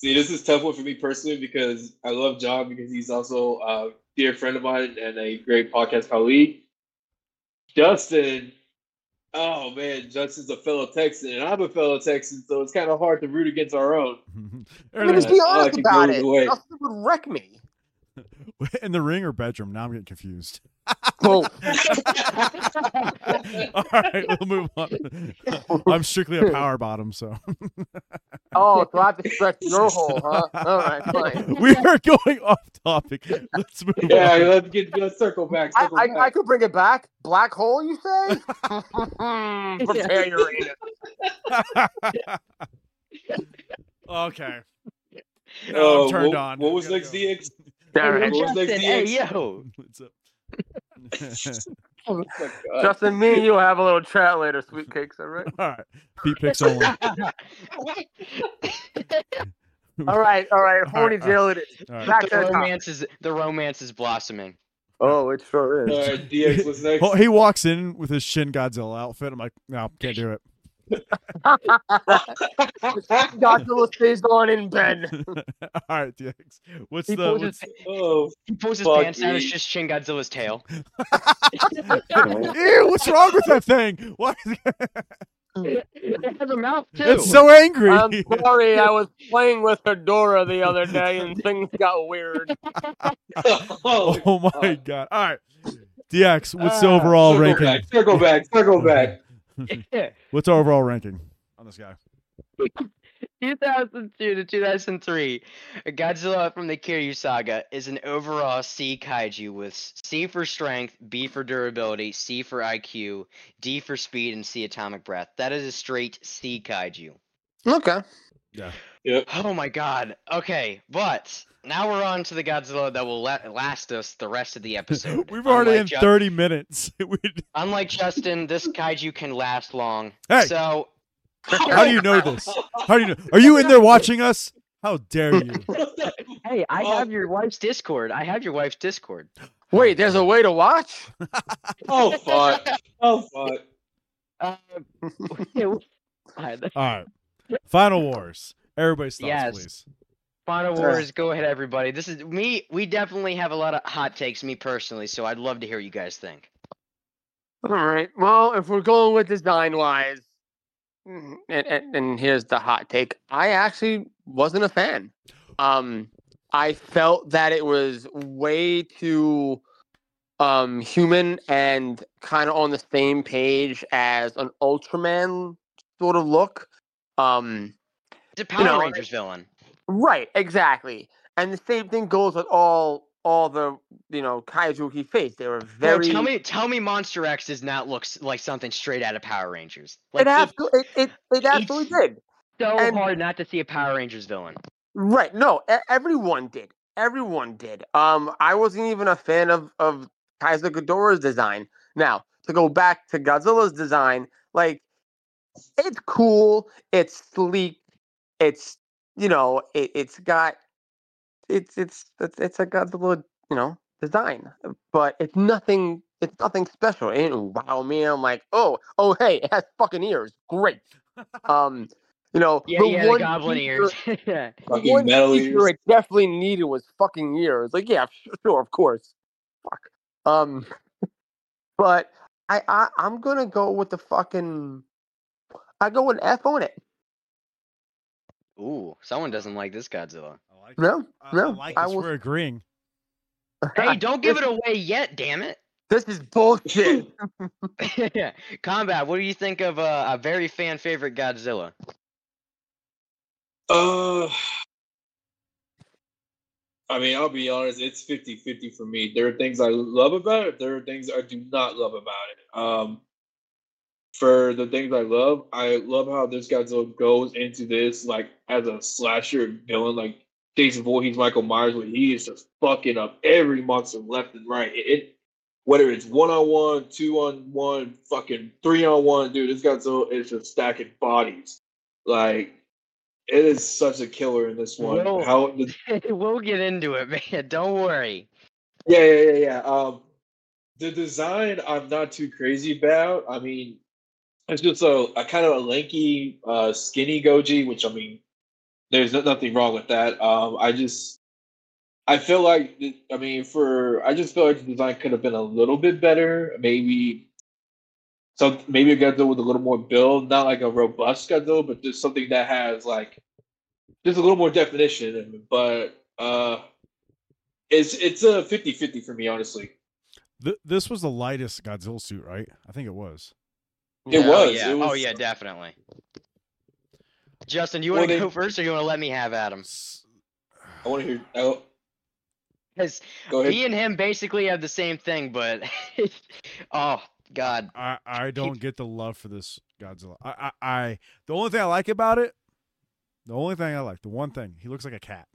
See, this is a tough one for me personally because I love John because he's also a dear friend of mine and a great podcast colleague. Justin, oh man, Justin's a fellow Texan and I'm a fellow Texan, so it's kind of hard to root against our own. I mean, just be honest could about it. either. Justin would wreck me. In the ring or bedroom? Now I'm getting confused. Well, All right, we'll move on. I'm strictly a power bottom, so oh, so I have to stretch your hole, huh? All right, fine. we are going off topic. Let's move Yeah, on. let's get let's circle back. I, Circle I, back. I could bring it back. Black hole, you say? Prepare your anus. okay. Now Oh, I'm turned what, on. What was next, go. DX? All Hey, right. What was next, Justin, hey yo, What's up? Oh. Justin, me and you will have a little chat later, sweet cakes, all right? All right. Feet picks only. All right, all right, All horny right, jail it is. All right. Back the to the top. romance is the romance is blossoming. Oh, it sure is. right, DX, what's next? Well, he walks in with his Shin Godzilla outfit. I'm like, no, can't do it. Godzilla stays on in bed. All right, DX. What's He the pulls, what's, his, Oh, he pulls his pants down. It's just Shin Godzilla's tail. Ew, what's wrong with that thing? Why is it, It has a mouth too. it's so angry. I'm sorry, I was playing with Hedorah the other day and things got weird. oh, oh my god. All right. DX, what's the Ah, overall circle ranking? back, circle back, circle back. What's our overall ranking on this guy? 2002 to 2003, Godzilla from the Kiryu Saga is an overall C kaiju with C for strength, B for durability, C for IQ, D for speed, and C atomic breath. That is a straight C kaiju. Okay. Yeah. Yep. Oh my god. Okay, but now we're on to the Godzilla that will la- last us the rest of the episode. We've already Unlike in Ju- 30 minutes. Unlike Justin, this kaiju can last long. Hey! So, How do you know this? How do you know? Are you in there watching us? How dare you? hey, I Oh. have your wife's Discord. I have your wife's Discord. Wait, there's a way to watch? Oh fuck! Oh fuck! Uh, All right. Final Wars. Everybody's thoughts, Yes. please. Final Wars, go ahead, everybody. This is me. We definitely have a lot of hot takes, me personally. So I'd love to hear what you guys think. All right. Well, if we're going with design wise, and, and, and here's the hot take I actually wasn't a fan. Um, I felt that it was way too um, human and kind of on the same page as an Ultraman sort of look. Um, It's a Power know, Rangers villain. Right, exactly. And the same thing goes with all all the you know kaiju he faced. They were Bro, very. tell me, tell me, Monster X does not look like something straight out of Power Rangers. Like it, abso- it, it, it absolutely it's- did. so and- hard not to see a Power Rangers villain. Right. No, everyone did. Everyone did. Um, I wasn't even a fan of of Kaiser Ghidorah's design. Now to go back to Godzilla's design, like it's cool. It's sleek. It's you know it, it's got it's it's it's it's a Godzilla you know design, but it's nothing. It's nothing special. It didn't wow me. I'm like, oh, oh, hey, it has fucking ears. Great. Um, you know, Yeah, the yeah, the goblin feature- ears. Yeah. the Fucking one metal feature ears. it definitely needed was fucking ears. Like, yeah, sure, sure, of course. Fuck. Um, but I, I, I'm gonna go with the fucking. I go with F on it. Ooh, someone doesn't like this Godzilla. I like No, I, no, I like I will- We're agreeing. Hey, don't give it away yet, damn it. This is bullshit. Kombat, what do you think of uh, a very fan favorite Godzilla? Uh, I mean, I'll be honest, it's 50 50 for me. There are things I love about it, there are things I do not love about it. Um, for the things I love, I love how this Godzilla goes into this like as a slasher villain, like Jason Voorhees, Michael Myers, where he is just fucking up every monster left and right. It, it whether it's one on one, two on one, fucking three on one, dude, this Godzilla is just stacking bodies. Like it is such a killer in this one. Well- How the, we'll get into it, man. Don't worry. yeah, yeah, yeah, yeah. Um, the design I'm not too crazy about. I mean, it's just a, a kind of a lanky, uh, skinny Goji, which I mean, there's nothing wrong with that. Um, I just, I feel like, I mean, for I just feel like the design could have been a little bit better. Maybe, some maybe a Godzilla with a little more build, not like a robust Godzilla, but just something that has like just a little more definition. But uh, it's it's a 50-50 for me, honestly. Th- this was the lightest Godzilla suit, right? I think it was. It oh, was, Yeah. it Oh yeah, definitely. Justin, do you Well, want to they- go first, or you want to let me have Adam? I want to hear. Oh, Because go ahead. me and him basically have the same thing, but oh god, I, I don't get the love for this Godzilla. I, I, I the only thing I like about it, the only thing I like, the one thing, he looks like a cat.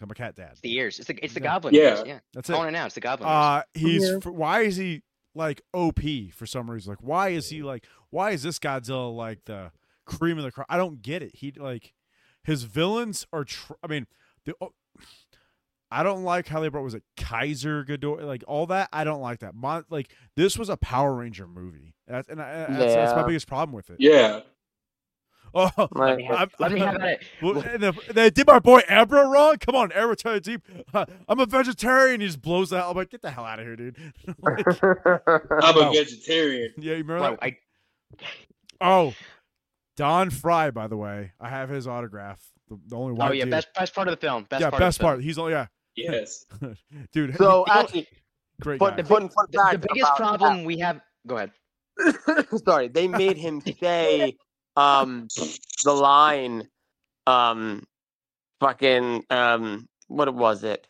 I'm a cat dad. it's the ears. It's the it's the Yeah. goblin Yeah. ears. Yeah. That's Calling it. it now. It's the goblin ears. Uh, he's Yeah. why is he like OP for some reason. Like, why is he like? Why is this Godzilla like the cream of the crop? I don't get it. He like his villains are. Tr- I mean, the. oh, I don't like how they brought was it Kaiser Ghidorah like all that. I don't like that. Mon- like this was a Power Ranger movie. That's and I, that's, that's my biggest problem with it. Yeah. Oh, Like, I'm- Let me have it. well, they did my boy Ebirah wrong. Come on, Ebirah, tell you deep. Uh, I'm a vegetarian. He just blows that. I'm like, get the hell out of here, dude. Like, I'm a vegetarian. yeah, you remember Bro, that? I, Oh, Don Frye, by the way. I have his autograph. The, the only white oh yeah, dude. best best part of the film. Best yeah, part best of the film. part. He's all yeah, Yes. dude. so he- actually, great but guy. the fun, fun The, the biggest about problem we have. Go ahead. sorry, they made him say um the line um fucking um what was it?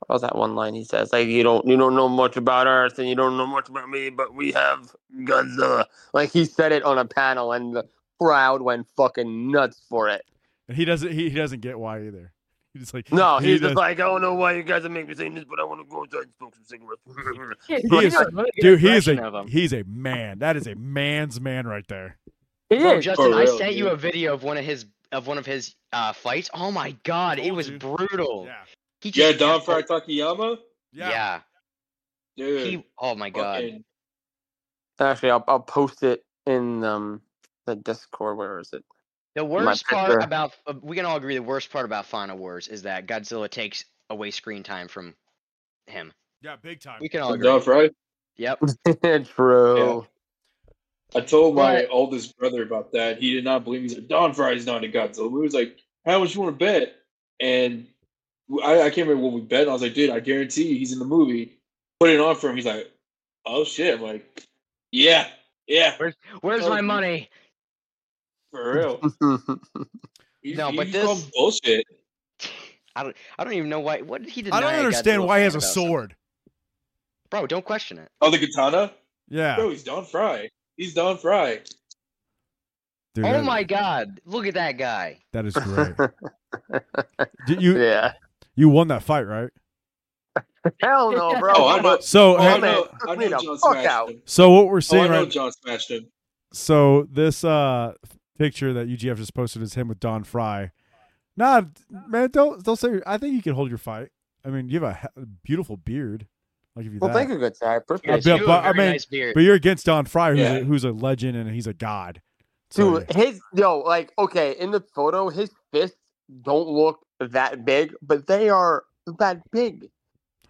What was that one line he says? Like you don't you don't know much about Earth and you don't know much about me, but we have Godzilla. Like he said it on a panel and the crowd went fucking nuts for it. And he doesn't. He, he doesn't get why either. He's just like No, he he's does- just like, I don't know why you guys are making me saying this, but I want to go outside and smoke some cigarettes. He is- a dude. He is a he's a man. That is a man's man right there. He Bro, is. Justin, I real, sent you a video of one of his of one of his uh, fights. Oh my god, it was you. brutal. Yeah, He Yeah, just Don kept- Frye Takayama? yeah. Yeah. Dude. He. Oh my god. fucking- Actually, I'll, I'll post it in um the Discord. Where is it? The worst part about uh, we can all agree the worst part about Final Wars is that Godzilla takes away screen time from him. Yeah, big time. We can all From agree. Don Frye? Yep. True. I told my But- oldest brother about that. He did not believe me. He said, Don Frye's not a Godzilla. We was like, how much you want to bet? And I, I can't remember what we bet. And I was like, dude, I guarantee you he's in the movie. Put it on for him. He's like, oh shit. I'm like, yeah, yeah, Where's Oh, my dude. money? for real. He, No, he but called this- bullshit. I don't. I don't even know why. What did he deny? I don't understand why he has a about something? sword. Bro, don't question it. Oh, the katana? Yeah, Bro, he's Don Frye. He's Don Frye. Dude, oh that- my god, look at that guy. that is great. Did you yeah. you won that fight, right? Hell no, bro. Oh, I Come know. So, Oh, hey- I know. man, I know John fuck smashed out. him. so what we're Oh, seeing I know right. John smashed him. So this uh picture that UGF just posted is him with Don Frye. Nah, man, don't don't say. I think you can hold your fight. I mean, you have a he- beautiful beard. I'll give you Well, that. thank you, good sir. I appreciate Yeah, but- you but, have a I very mean, nice beard. But you're against Don Frye, who's, Yeah. a, who's a legend and he's a god. So, Dude, his yo, like, okay, in the photo, his fists don't look that big, but they are that big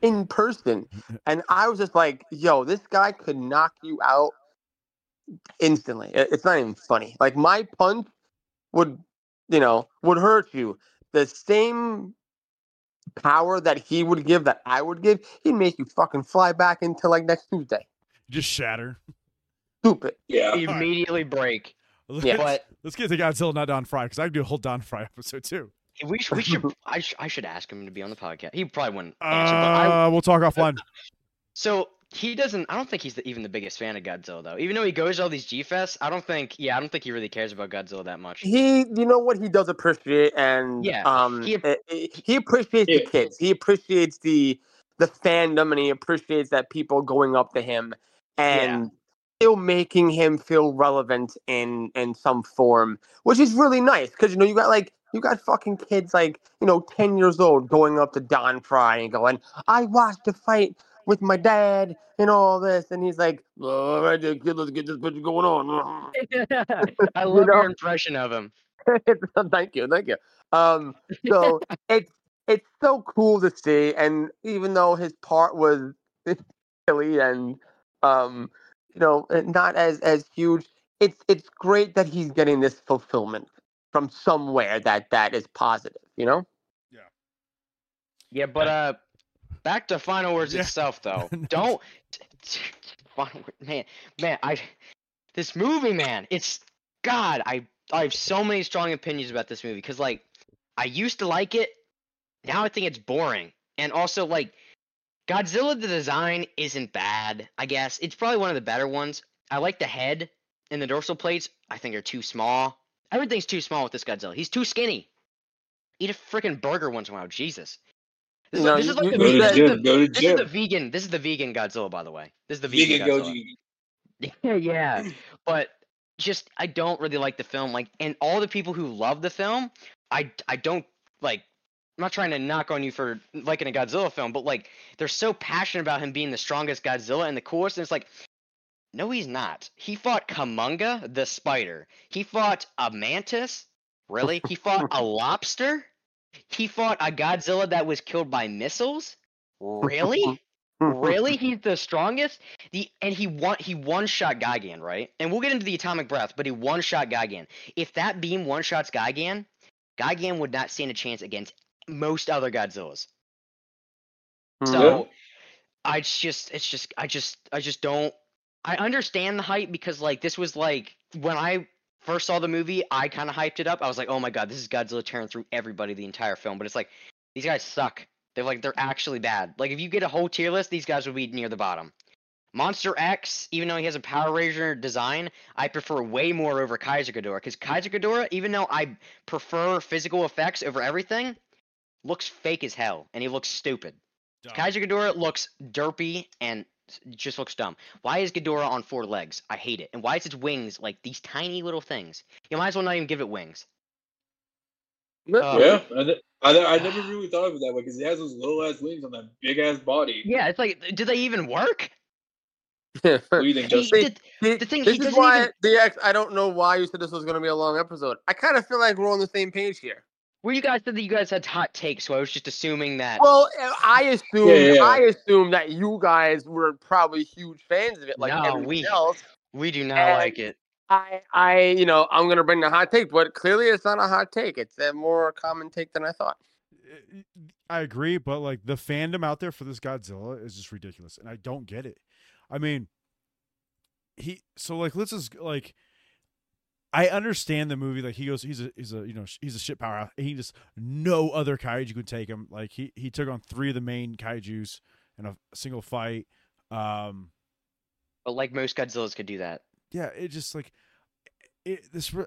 in person. And I was just like, yo, this guy could knock you out instantly. It's not even funny. Like my punch would, you know, would hurt you. The same power that he would give that I would give, he'd make you fucking fly back until like next Tuesday. just shatter. Stupid. Yeah. Immediately break. Let's, Yeah. But let's get to Godzilla, not Don Frye, because I could do a whole Don Frye episode too. we should. We should. I, sh- I should ask him to be on the podcast. He probably wouldn't answer. but I, Uh, we'll talk offline. so he doesn't. I don't think he's the, even the biggest fan of Godzilla though. Even though he goes to all these G fests, I don't think. Yeah, I don't think he really cares about Godzilla that much. he you know what he does appreciate and Yeah, um he- he, he appreciates the kids he appreciates the the fandom and he appreciates that people going up to him and still making him feel relevant in in some form which is really nice because you know you got like you got fucking kids like you know 10 years old going up to don frye and going i watched the fight with my dad and all this and he's like all right kid let's get this bitch going on I love know? your impression of him. thank you, thank you. Um, so it's it's so cool to see, and even though his part was silly and um, you know, uh, not as as huge, it's it's great that he's getting this fulfillment from somewhere that that is positive. You know, Yeah. Yeah, but uh, back to Final Wars Yeah. itself though. Don't. Man, man, I. This movie, man, it's God. I I have so many strong opinions about this movie because like I used to like it, now I think it's boring, and also like Godzilla the design isn't bad. I guess it's probably one of the better ones. I like the head and the dorsal plates. I think are too small. Everything's too small with this Godzilla. He's too skinny. Eat a freaking burger once in a while, Jesus. This, No, is, this is like the, you Go to this said- is gym. the, Go to this is the vegan. This is the vegan Godzilla, by the way. This is the vegan, Vegan Godzilla. Goji. Yeah, yeah. But just I don't really like the film. Like, and all the people who love the film, I I don't like. I'm not trying to knock on you for liking a Godzilla film, but like they're so passionate about him being the strongest Godzilla and the coolest, and it's like, no, he's not. He fought Kumonga the spider. He fought a mantis. Really? He fought a lobster. He fought a Godzilla that was killed by missiles. Really? really he's the strongest the and he one he one shot Gigan, right and we'll get into the atomic breath but he one shot Gigan. if that beam one shots Gigan, Gigan would not stand a chance against most other godzillas hmm. so i just it's just i just i just don't i understand the hype because like this was like when i first saw the movie i kind of hyped it up i was like oh my god this is godzilla tearing through everybody the entire film but it's like these guys suck they're like they're actually bad. Like if you get a whole tier list, these guys would be near the bottom. Monster X, even though he has a Power Ranger design, I prefer way more over Kaiser Ghidorah. Because Kaiser Ghidorah, even though I prefer physical effects over everything, looks fake as hell, and he looks stupid. Dumb. Kaiser Ghidorah looks derpy and just looks dumb. Why is Ghidorah on four legs? I hate it. And why is its wings like these tiny little things? You might as well not even give it wings. Uh, Yeah, I, I, I never really thought of it that way because it has those little ass wings on that big ass body. Yeah, it's like, do they even work? What do you think, He Justin? did- See, The thing- this is why even- the X. I don't know why you said this was going to be a long episode. I kind of feel like we're on the same page here. Well, you guys said that you guys had hot takes, so I was just assuming that. Well, I assume Yeah, yeah. I assume that you guys were probably huge fans of it, like No, everyone we- else. we do not and- like it. I, I, you know, I'm gonna bring the hot take, but clearly it's not a hot take. It's a more common take than I thought. Eh, eh, I agree, but like the fandom out there for this Godzilla is just ridiculous, and I don't get it. I mean, he so like let's just like I understand the movie. Like he goes, he's a he's a you know he's a shit power. He just no other kaiju could take him. Like he he took on three of the main kaiju's in a single fight. Um, But like most Godzillas could do that. yeah, it just like it this. re-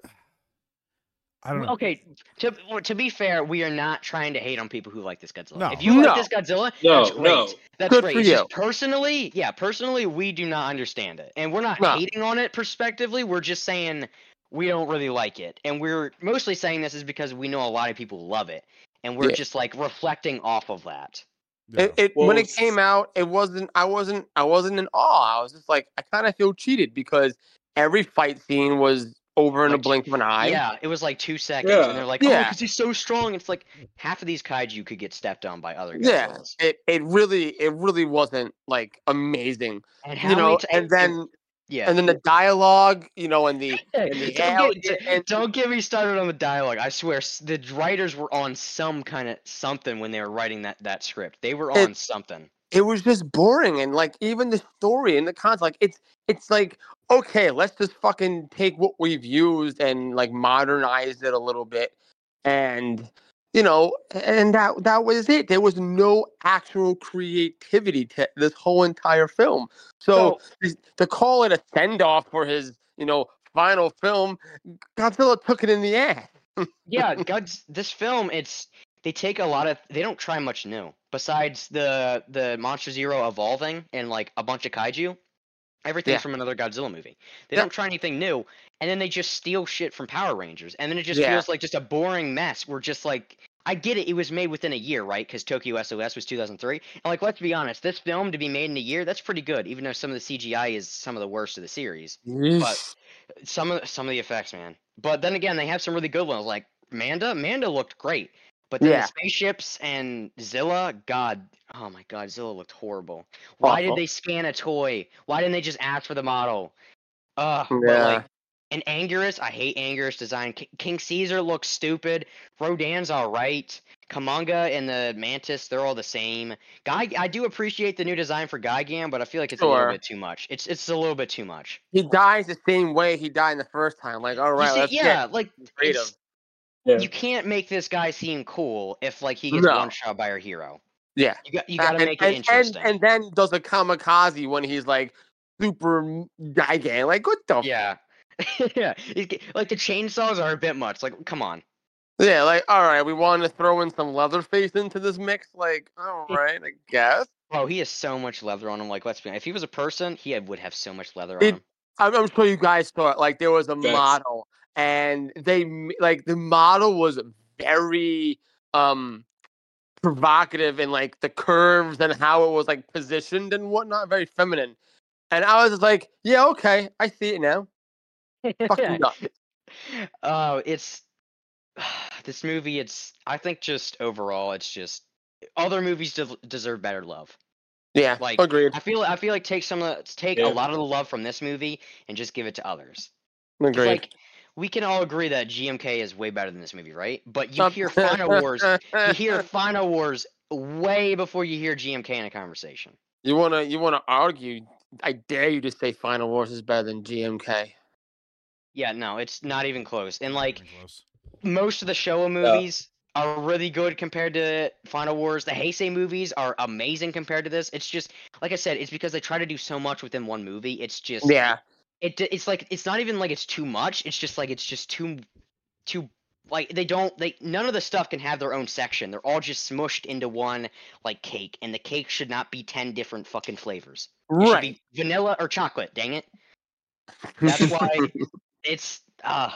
I don't know. Okay, to to be fair, we are not trying to hate on people who like this Godzilla. No. If you No. like this Godzilla, No, that's great. no. That's Good great. for just you. personally, yeah, personally, we do not understand it, and we're not No. hating on it prospectively. We're just saying we don't really like it, and we're mostly saying this is because we know a lot of people love it, and we're Yeah. just like reflecting off of that. Yeah. It, it Well, when it came out, it wasn't. I wasn't. I wasn't in awe. I was just like, I kind of feel cheated because every fight scene was over in a blink of an eye. yeah, it was like two seconds, Yeah. and they're like, "Oh, because he's so strong." It's like half of these kaiju could get stepped on by other guys. Yeah, it, it really it really wasn't like amazing, And how you know. many ti- and then yeah, and then the dialogue, you know, and the and the don't, get, and- don't get me started on the dialogue. I swear, the writers were on some kind of something when they were writing that, that script. They were It- on something. it was just boring and like even the story and the concept like it's it's like okay let's just fucking take what we've used and like modernize it a little bit and you know and that that was it there was no actual creativity to this whole entire film so, is- to call it a send off for his you know final film godzilla took it in the ass yeah, God's this film. It's they take a lot of. They don't try much new besides the the Monster Zero evolving and like a bunch of kaiju. Everything's Yeah. from another Godzilla movie. They Yeah. don't try anything new, and then they just steal shit from Power Rangers, and then it just Yeah. feels like just a boring mess. We're just like, I get it. It was made within a year, right? Because Tokyo SOS was 2003, and like, let's be honest, this film to be made in a year, that's pretty good. Even though some of the CGI is some of the worst of the series but some of some of the effects, man. But then again, they have some really good ones. Like Manda, Manda looked great. But then Yeah. the spaceships and Zilla, God, oh my God, Zilla looked horrible. Why Awful. did they scan a toy? Why didn't they just ask for the model? Ugh. Yeah. like, and Anguirus, I hate Anguirus design. K- King Caesar looks stupid. Rodan's all right. Kumonga and the Mantis, they're all the same. Guy, I do appreciate the new design for Gigan, but I feel like it's a little bit too much. It's it's a little bit too much. he dies the same way he died in the first time like all right, see- let's yeah, get like it's, Yeah. you can't make this guy seem cool if like he gets No. one shot by our hero. yeah You got you Uh, got to and, make it and, interesting. And, and then does a kamikaze when he's like super gigantic. Like what the? f- yeah, yeah. Like the chainsaws are a bit much. Like, come on. Yeah, like all right, we want to throw in some Leatherface into this mix. Like, all right, I guess. Bro, he has so much leather on him. Like, let's be honest. If he was a person, he had- would have so much leather on It- him. I'm, I'm sure you guys saw it. Like, there was a Facts. model, and they like the model was very um provocative in like the curves and how it was like positioned and whatnot, very feminine. And I was just like, yeah, okay, I see it now. Fucking nuts. Oh, it's this movie. It's I think just overall, it's just other movies de- deserve better love. Yeah, Like, agreed. I feel I feel like take some of the, take Yeah. a lot of the love from this movie and just give it to others. Agreed. Like we can all agree that GMK is way better than this movie, right? But you hear Final Wars, you hear Final Wars way before you hear GMK in a conversation. You wanna you wanna argue? I dare you to say Final Wars is better than GMK. Yeah, no, it's not even close. And like close. most of the Showa movies are really good compared to Final Wars. The Heisei movies are amazing compared to this. It's just like I said, it's because they try to do so much within one movie. It's just Yeah, it it's like it's not even like it's too much. It's just like it's just too too like they don't they none of the stuff can have their own section. They're all just smushed into one like cake, and the cake should not be ten different fucking flavors. It should right. be vanilla or chocolate. Dang it! That's why it's uh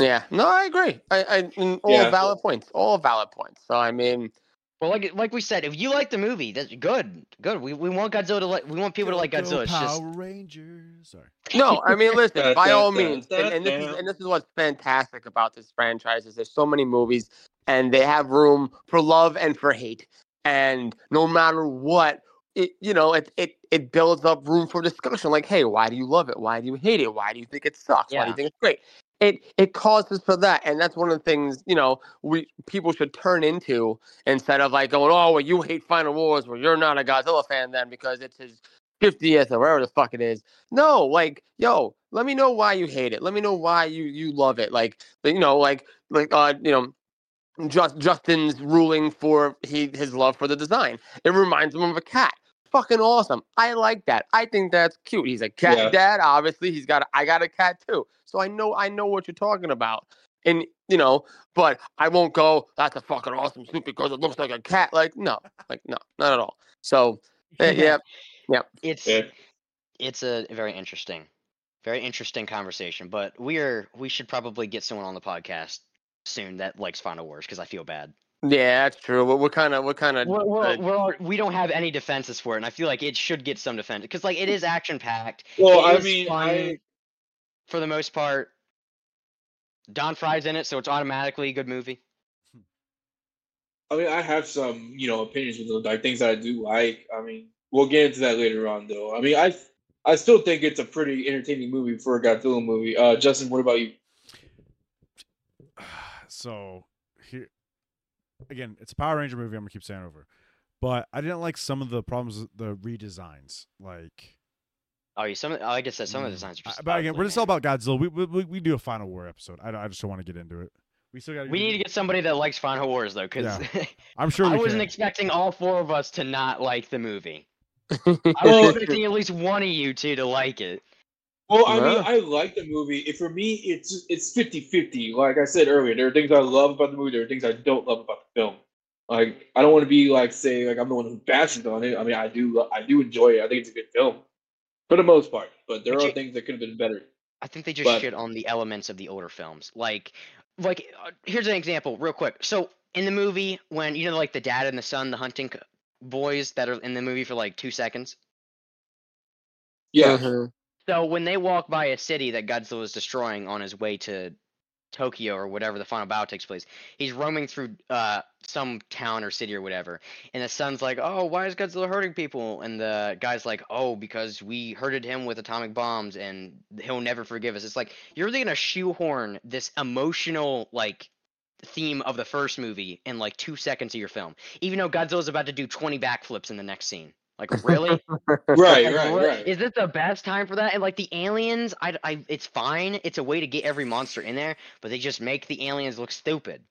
yeah, no, I agree. I, I all Yeah. valid points. All valid points. So I mean, well like like we said, if you like the movie, that's good. Good. We we want Godzilla to like we want people to like Go, Godzilla. go It's just Power Rangers. Sorry. no, I mean, listen. By all means, and, and this is and this is what's fantastic about this franchise is there's so many movies, and they have room for love and for hate, and no matter what. It, you know, it, it it builds up room for discussion. Like, hey, why do you love it? Why do you hate it? Why do you think it sucks? Why do you think it's great? It it causes for that, and that's one of the things you know we people should turn into instead of like going, oh, well, you hate Final Wars, well, you're not a Godzilla fan then because it's his 50th or whatever the fuck it is. No, like, yo, let me know why you hate it. Let me know why you you love it. Like, you know, like like uh, you know, just Justin's ruling for he his love for the design. It reminds him of a cat. Fucking awesome. I like that. I think that's cute. He's a cat Yeah. dad. Obviously, he's got. A, I got a cat too, so I know. I know what you're talking about. And you know, but I won't go. That's a fucking awesome suit because it looks like a cat. Like no, like no, not at all. So eh, yeah, it's Yeah. it's a very interesting very interesting conversation but we're we should probably get someone on the podcast soon that likes final wars because i feel bad yeah, that's true. What what kind of what kind of we're, we're, uh, we're, al- we don't have any defenses for it and i feel like it should get some defense because like it is action packed Well, I mean, fun I for the most part don frye's in it so it's automatically a good movie I mean, I have some, you know, opinions with like things that I do like. I mean, we'll get into that later on, though. I mean, I I still think it's a pretty entertaining movie for a Godzilla movie. Uh, Justin, what about you? so here again, it's a Power Ranger movie. I'm gonna keep saying over, but I didn't like some of the problems with the redesigns. Like, oh you some like i said some of the mm, designs are I- just but again, we're just all about Godzilla. We we, we, we do a Final War episode. I, I just don't want to get into it. We still got. we need to get somebody that likes final wars though because I'm sure I wasn't can. expecting all four of us to not like the movie. I was Well- expecting at least one of you two to like it. Well, I mean, I like the movie. It, for me, it's it's 50-50. Like I said earlier, there are things I love about the movie. There are things I don't love about the film. Like I don't want to be like say like I'm the one who bashes on it. I mean, I do I do enjoy it. I think it's a good film for the most part. But there But are you- things that could have been better. I think they just But- shit on the elements of the older films. Like, like uh, here's an example, real quick. So in the movie, when you know, like the dad and the son, the hunting boys that are in the movie for like two seconds. Yeah, Mhm. So when they walk by a city that Godzilla is destroying on his way to Tokyo or whatever the final battle takes place, he's roaming through uh, some town or city or whatever, and the son's like, "Oh, why is Godzilla hurting people?" And the guy's like, "Oh, because we hurted him with atomic bombs, and he'll never forgive us." It's like you're really gonna shoehorn this emotional like theme of the first movie in like two seconds of your film, even though Godzilla's about to do 20 backflips in the next scene. Like really? right, Like, right, what- right. Is this the best time for that? And like the aliens, I, I, it's fine. It's a way to get every monster in there, but they just make the aliens look stupid.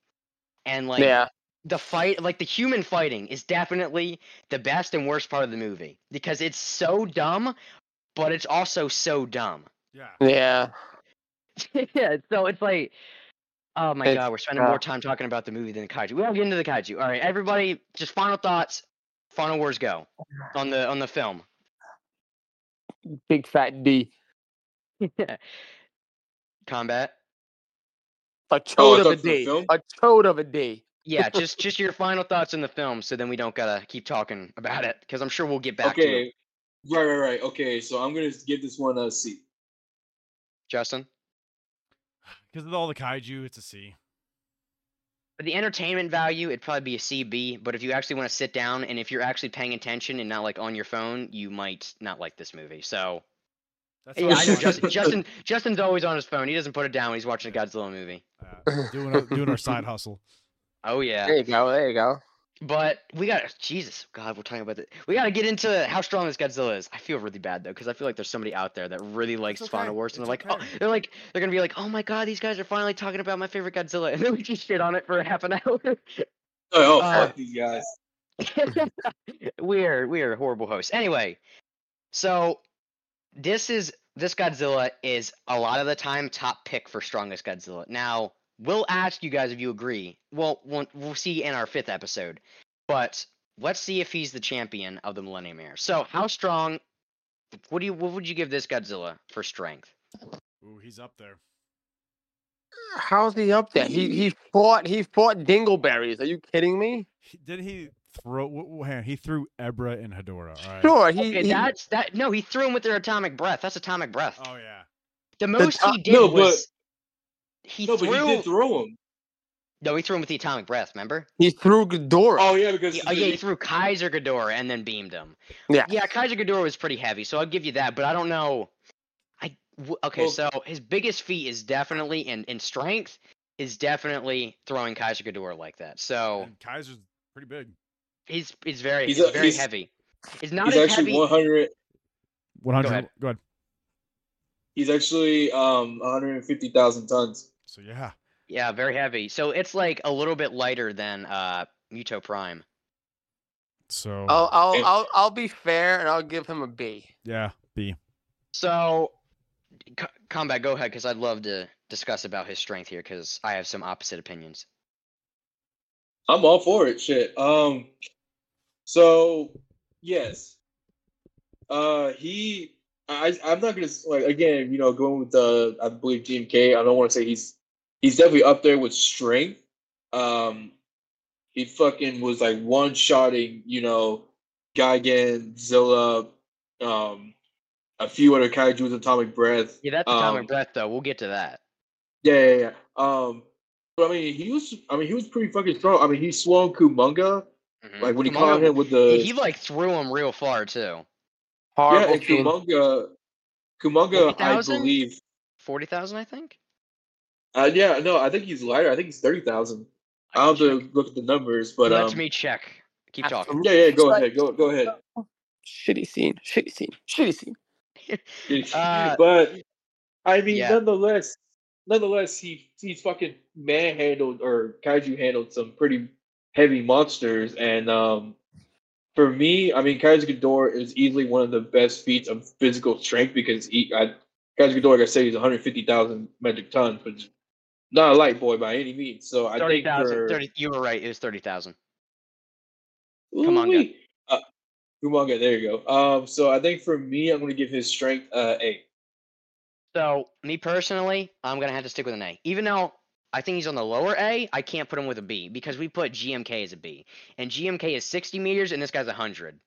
And like yeah, the fight, like the human fighting, is definitely the best and worst part of the movie because it's so dumb, but it's also so dumb. Yeah. yeah. yeah, so it's like, Oh my It's, god, we're spending uh, more time talking about the movie than the kaiju. We'll get into the kaiju. All right, everybody, just final thoughts. Final words go on the on the film. Big fat D. Kombat. A Oh, of thought a for the D. film? A chode of a D. Yeah, just just your final thoughts on the film, so then we don't gotta keep talking about it, because I'm sure we'll get back to it. Okay. Right, right, right. Okay, so I'm gonna give this one a C. Justin. Because of all the kaiju, it's a C. For the entertainment value, it'd probably be a CB, but if you actually want to sit down and if you're actually paying attention and not like on your phone, you might not like this movie. So That's yeah, I know. Justin, Justin. Justin's always on his phone. He doesn't put it down when he's watching a Godzilla movie. Uh, doing our, doing our side hustle. Oh yeah. There you go. There you go. But we got Jesus, God, we're talking about it. We got to get into how strong this Godzilla is. I feel really bad though, because I feel like there's somebody out there that really likes okay, Spawn Wars, and they're it's like, oh, they're like, they're gonna be like, oh my God, these guys are finally talking about my favorite Godzilla, and then we just shit on it for half an hour. Oh, Uh, fuck these guys. we're we're horrible hosts. Anyway, so this is this Godzilla is a lot of the time top pick for strongest Godzilla. Now we'll hmm. ask you guys if you agree. Well, we'll, we'll see in our fifth episode, but let's see if he's the champion of the Millennium Era. So how strong? What do you what would you give this Godzilla for strength? Ooh, he's up there. How's he up there? He he fought he fought dingleberries. Are you kidding me? Did he throw? w- w- hang on, he threw Ebirah and Hedorah. All right. Sure. He, Okay, he that's that. No, he threw him with their atomic breath. That's atomic breath. Oh yeah. the most to- he did no, but- was he no, threw. but he did throw him. No, he threw him with the atomic breath. Remember? he threw Ghidorah. Oh yeah, because Yeah, oh yeah, he threw Kaiser Ghidorah and then beamed him. Yeah. Yeah, Kaiser Ghidorah was pretty heavy, so I'll give you that. But I don't know. I w- okay, Well- so his biggest feat is definitely in in strength is definitely throwing Kaiser Ghidorah like that. So And Kaiser's pretty big. he's he's very He's he's, a- very he's- heavy. It's not he's as actually heavy. 100. One hundred. ahead. Go ahead. He's actually um 150,000 tons. So yeah. Yeah, very heavy. So it's like a little bit lighter than uh Muto Prime. So I'll I'll, I'll I'll be fair and I'll give him a B. yeah, B. So, C- combat, go ahead, because I'd love to discuss about his strength here, because I have some opposite opinions. I'm all for it. Shit. Um. So yes. Uh, he. I. I'm not gonna like again. You know, going with the. I believe GMK. I don't want to say he's. He's definitely up there with strength. Um. He fucking was like one shotting. You know, Gigan, Zilla, um, a few other kaiju with atomic breath. Yeah, that's atomic Um, breath, though. We'll get to that. Yeah, yeah, yeah. Um, but I mean, he was. I mean, he was pretty fucking strong. I mean, he swung Kumonga Mhm. like when he Kumonga- caught him with the. he, he, like threw him real far too. yeah, and scene. Kumonga. Kumonga, I believe. Forty thousand, I think. Uh, yeah, no, I think he's lighter. I think he's thirty thousand. I I'll can have to look at the numbers, but Let um, me check. Keep talking. yeah, yeah, go It's ahead, go, go ahead. Shitty scene. Shitty scene. Shitty scene. Uh, but I mean, yeah. nonetheless, nonetheless, he he's fucking manhandled or kaiju handled some pretty heavy monsters, and um, for me, I mean, Kaiser Ghidorah is easily one of the best feats of physical strength because he, I, Kaiser Ghidorah, like I said, he's 150,000 metric tons, which is not a light boy by any means. So I think thousand. for Thirty. You were right. It was thirty thousand. Kumonga. Ooh-wee. Uh, Kumonga, there you go. Um, so I think for me, I'm going to give his strength uh, A. So me personally, I'm gonna have to stick with an A. Even though I think he's on the lower A, I can't put him with a B because we put GMK as a B, and GMK is 60 meters, and this guy's 100.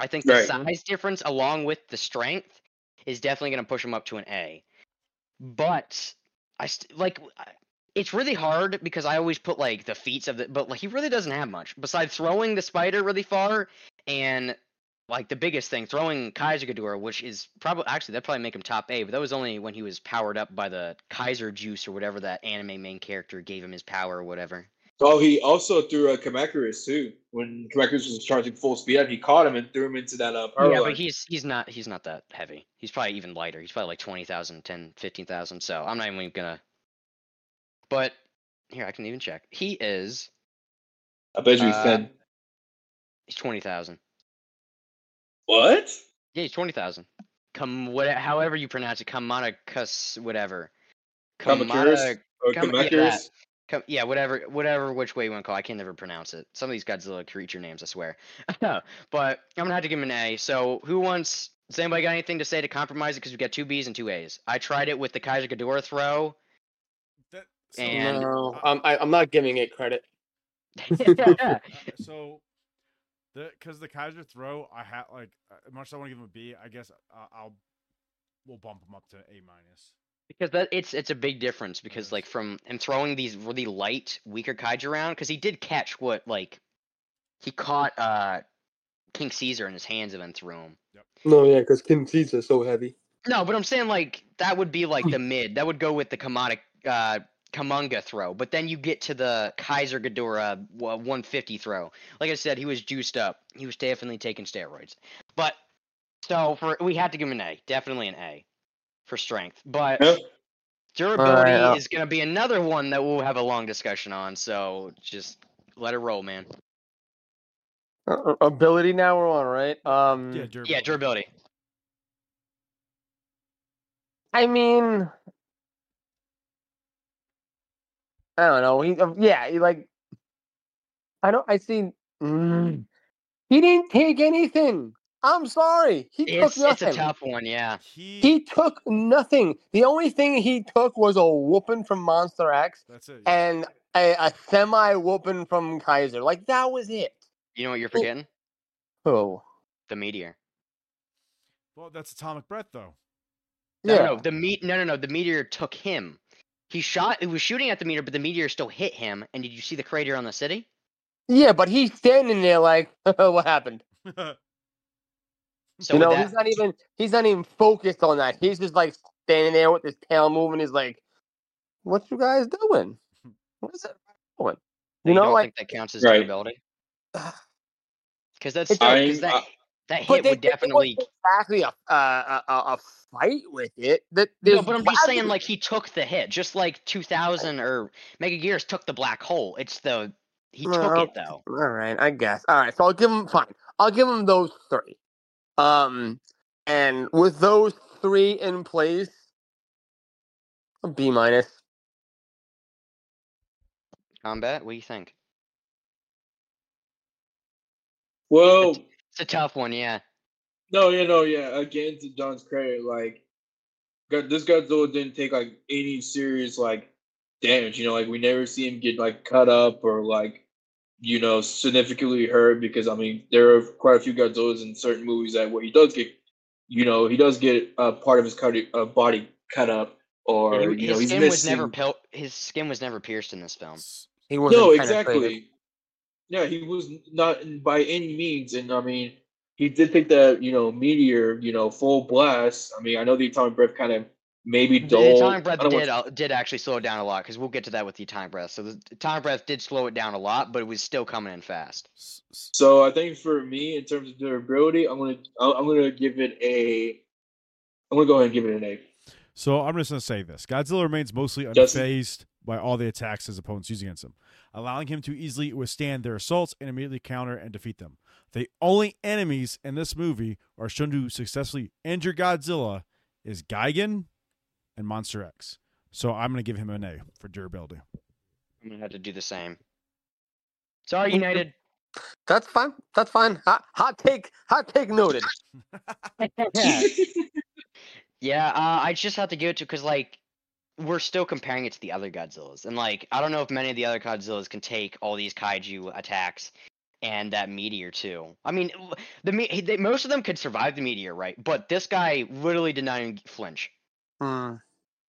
I think the Right. size difference, along with the strength, is definitely gonna push him up to an A. But I st- like. I- It's really hard because I always put like the feats of the, but like he really doesn't have much besides throwing the spider really far and like the biggest thing, throwing Kaiser Ghidorah, which is probably actually that'd probably make him top A, but that was only when he was powered up by the Kaiser juice or whatever that anime main character gave him his power or whatever. Oh, he also threw a Kamacuras too. When Kamacuras was charging full speed up, he caught him and threw him into that uh, power yeah, line. but he's he's not he's not that heavy. He's probably even lighter. He's probably like 20,000, 10, 15,000. So I'm not even gonna. But here I can even check. He is I bet you he's uh, 10. he's 20,000. What? Yeah, he's 20,000. Come what however you pronounce it, Kamanakas whatever. Or Come- yeah, Kamekas. Come, yeah, whatever, whatever, which way you want to call. it, I can never pronounce it. Some of these Godzilla creature names, I swear. but I'm gonna have to give him an A. So, who wants? Does anybody got anything to say to compromise it? Because we got two B's and two A's. I tried it with the Kaiser Ghidorah throw. That, so, And- no, I'm I, I'm not giving it credit. uh, so the because the Kaiser throw, I had like as much as I want to give him a B, I guess uh, I'll we'll bump him up to A minus. Because that it's it's a big difference because like from him throwing these really light, weaker kaiju around because he did catch what like he caught uh King Caesar in his hands and then threw him. No, yeah, because King Caesar's so heavy. No, but I'm saying like that would be like the mid. That would go with the Kamada uh Kumonga throw. But then you get to the Kaiser Ghidorah 150 throw. Like I said, he was juiced up. He was definitely taking steroids. But so for we had to give him an A, definitely an A for strength. But Yeah. durability uh, is going to be another one that we'll have a long discussion on. So just let it roll, man. Uh, ability now we're on, right? Um, Yeah, durability. Yeah, durability. I mean, I don't know. He, uh, yeah, he like, I don't. I see. Mm, he didn't take anything. I'm sorry. He It's took it's nothing. a tough one, yeah. He, He took nothing. The only thing he took was a whooping from Monster X that's it. yeah. and a, a semi whooping from Kaiser. Like that was it. You know what you're Well- forgetting? Oh, The meteor. well, that's atomic breath though. No, yeah. no, no, the meet. No, no, no. The meteor took him. He shot. It was shooting at the meteor, but the meteor still hit him. And did you see the crater on the city? Yeah, but he's standing there like, what happened? So you know, that, he's not even he's not even focused on that. He's just like standing there with his tail moving. He's like, "What you guys doing? What is it doing?" You know, don't like, think that counts as Right. durability? Because that's It does. because that I- that hit they, would it definitely. exactly a, uh, a a a fight with it. That No, but I'm just saying, like he took the hit, just like 2000 or Megaguirus took the black hole. It's the he took Well, it though. All right, I guess. All right, so I'll give him fine. I'll give him those three. Um, and with those three in place, a B minus. Kombat. What do you think? Well, It's a tough one, yeah. no, yeah, no, yeah. Again, to John's credit, like, God, this Godzilla didn't take like any serious like damage. You know, like we never see him get like cut up or like, you know, significantly hurt. Because I mean, there are quite a few Godzillas in certain movies that where he does get, you know, he does get a part of his cut, uh, body cut up, or he- you know, his he's skin missing. was never pil- his skin was never pierced in this film. He wasn't No, exactly. Yeah, he was not by any means, and I mean, he did take that you know meteor, you know, full blast. I mean, I know the atomic breath kind of maybe The dull. atomic breath I want- did uh, did actually slow it down a lot because we'll get to that with the atomic breath. So the atomic breath did slow it down a lot, but it was still coming in fast. s- s- So I think for me, in terms of durability, I'm gonna I'm I'm gonna give it a. I'm gonna go ahead and give it an A. So I'm just going to say this: Godzilla remains mostly Justin? unfazed by all the attacks his opponents use against him, allowing him to easily withstand their assaults and immediately counter and defeat them. The only enemies in this movie are shown to successfully injure Godzilla is Gigan and Monster X. So I'm going to give him an A for durability. I'm gonna have to do the same. Sorry, United. That's fine. That's fine. Hot, hot take. Hot take noted. yeah, uh, I just have to give it to because like we're still comparing it to the other Godzillas, and like I don't know if many of the other Godzillas can take all these kaiju attacks and that meteor too. I mean, the me- they, most of them could survive the meteor, right? But this guy literally did not even flinch. Hmm.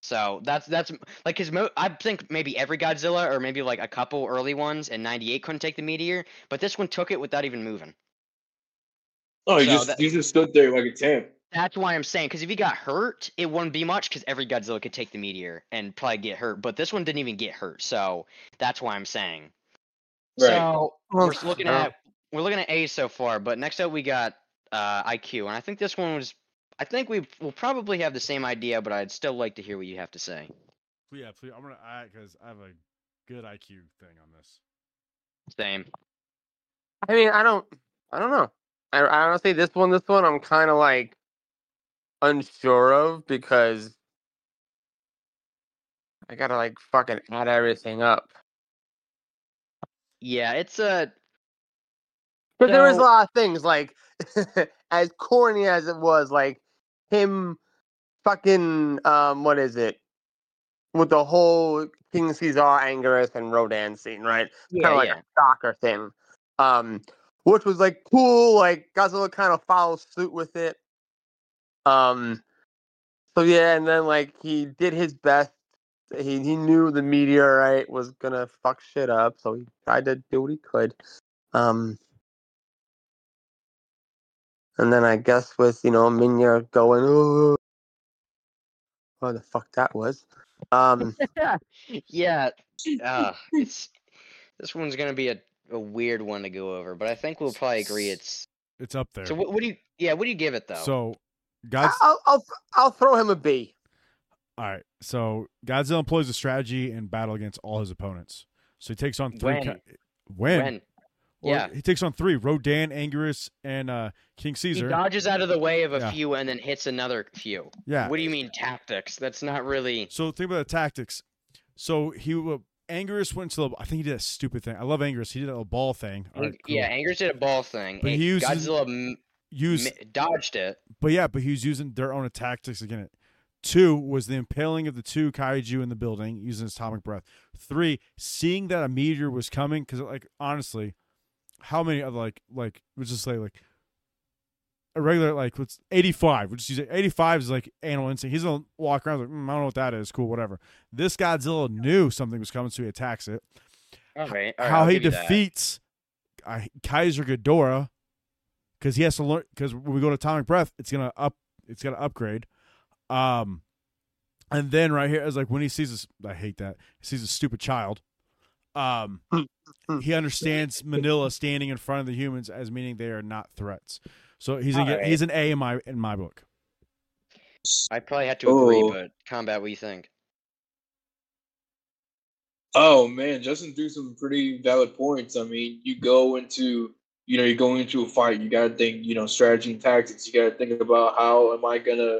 So that's that's like his. Mo- I think maybe every Godzilla or maybe like a couple early ones in '98 couldn't take the meteor, but this one took it without even moving. oh, he So just that- he just stood there like a champ. That's why I'm saying because if he got hurt, it wouldn't be much because every Godzilla could take the meteor and probably get hurt, but this one didn't even get hurt, so that's why I'm saying. Right. So we're looking at we're looking at A so far, but next up we got uh, IQ, and I think this one was. I think we will probably have the same idea, but I'd still like to hear what you have to say. Yeah, please. I'm going to add because I have a good IQ thing on this. Same. I mean, I don't. I don't know. I, I honestly, this one, this one, I'm kind of like unsure of because I gotta like fucking add everything up. Yeah, it's a But there was a lot of things like, as corny as it was, like him fucking um, what is it? With the whole King Caesar, Anguirus, and Rodan scene, right? yeah, kind of like yeah. a soccer thing, um, which was like cool. Like Godzilla kind of follows suit with it. Um, so yeah, and then like he did his best. He he knew the meteorite was gonna fuck shit up, so he tried to do what he could. Um, and then I guess with you know Minya going, oh, what the fuck that was. Um, yeah, uh, it's this one's gonna be a, a weird one to go over, but I think we'll probably agree it's. It's up there. So what, what do you? Yeah, what do you give it though? So, I- God's I'll, I'll I'll throw him a B. all right. So Godzilla employs a strategy in battle against all his opponents. So he takes on three. When? ki- when? when Well, yeah. he takes on three: Rodan, Anguirus, and uh, King he Caesar. dodges out of the way of a Yeah. few and then hits another few. yeah. What do you mean tactics? That's not really. So think about the tactics. So he uh, Anguirus went to the. I think he did a stupid thing. I love Anguirus. He did a ball thing. Right, cool. Yeah, Anguirus did a ball thing. But he uses- Godzilla m- Use, mi- dodged it. but yeah, but he was using their own tactics against it. Two was the impaling of the two kaiju in the building using his atomic breath. Three, seeing that a meteor was coming because, like, honestly, how many other like like let's just say like a regular like what's eighty five? We'll just use it. Eighty five is like animal instinct. He's gonna walk around like mm, I don't know what that is. Cool, whatever. This Godzilla knew something was coming, so he attacks it. All right. all right, how I'll he give you that. defeats uh, Kaiser Ghidorah because he has to learn because when we go to atomic breath, it's gonna up, it's gonna upgrade. Um, and then right here is like when he sees this, I hate that he sees a stupid child. Um, he understands Minilla standing in front of the humans as meaning they are not threats. So he's a, Alright. he's an A in my in my book. I probably have to agree, Oh. but Kombat. What do you think? Oh man, Justin threw some pretty valid points. I mean, you go into you know, you're going into a fight, you gotta think, you know, strategy and tactics. You gotta think about how am I gonna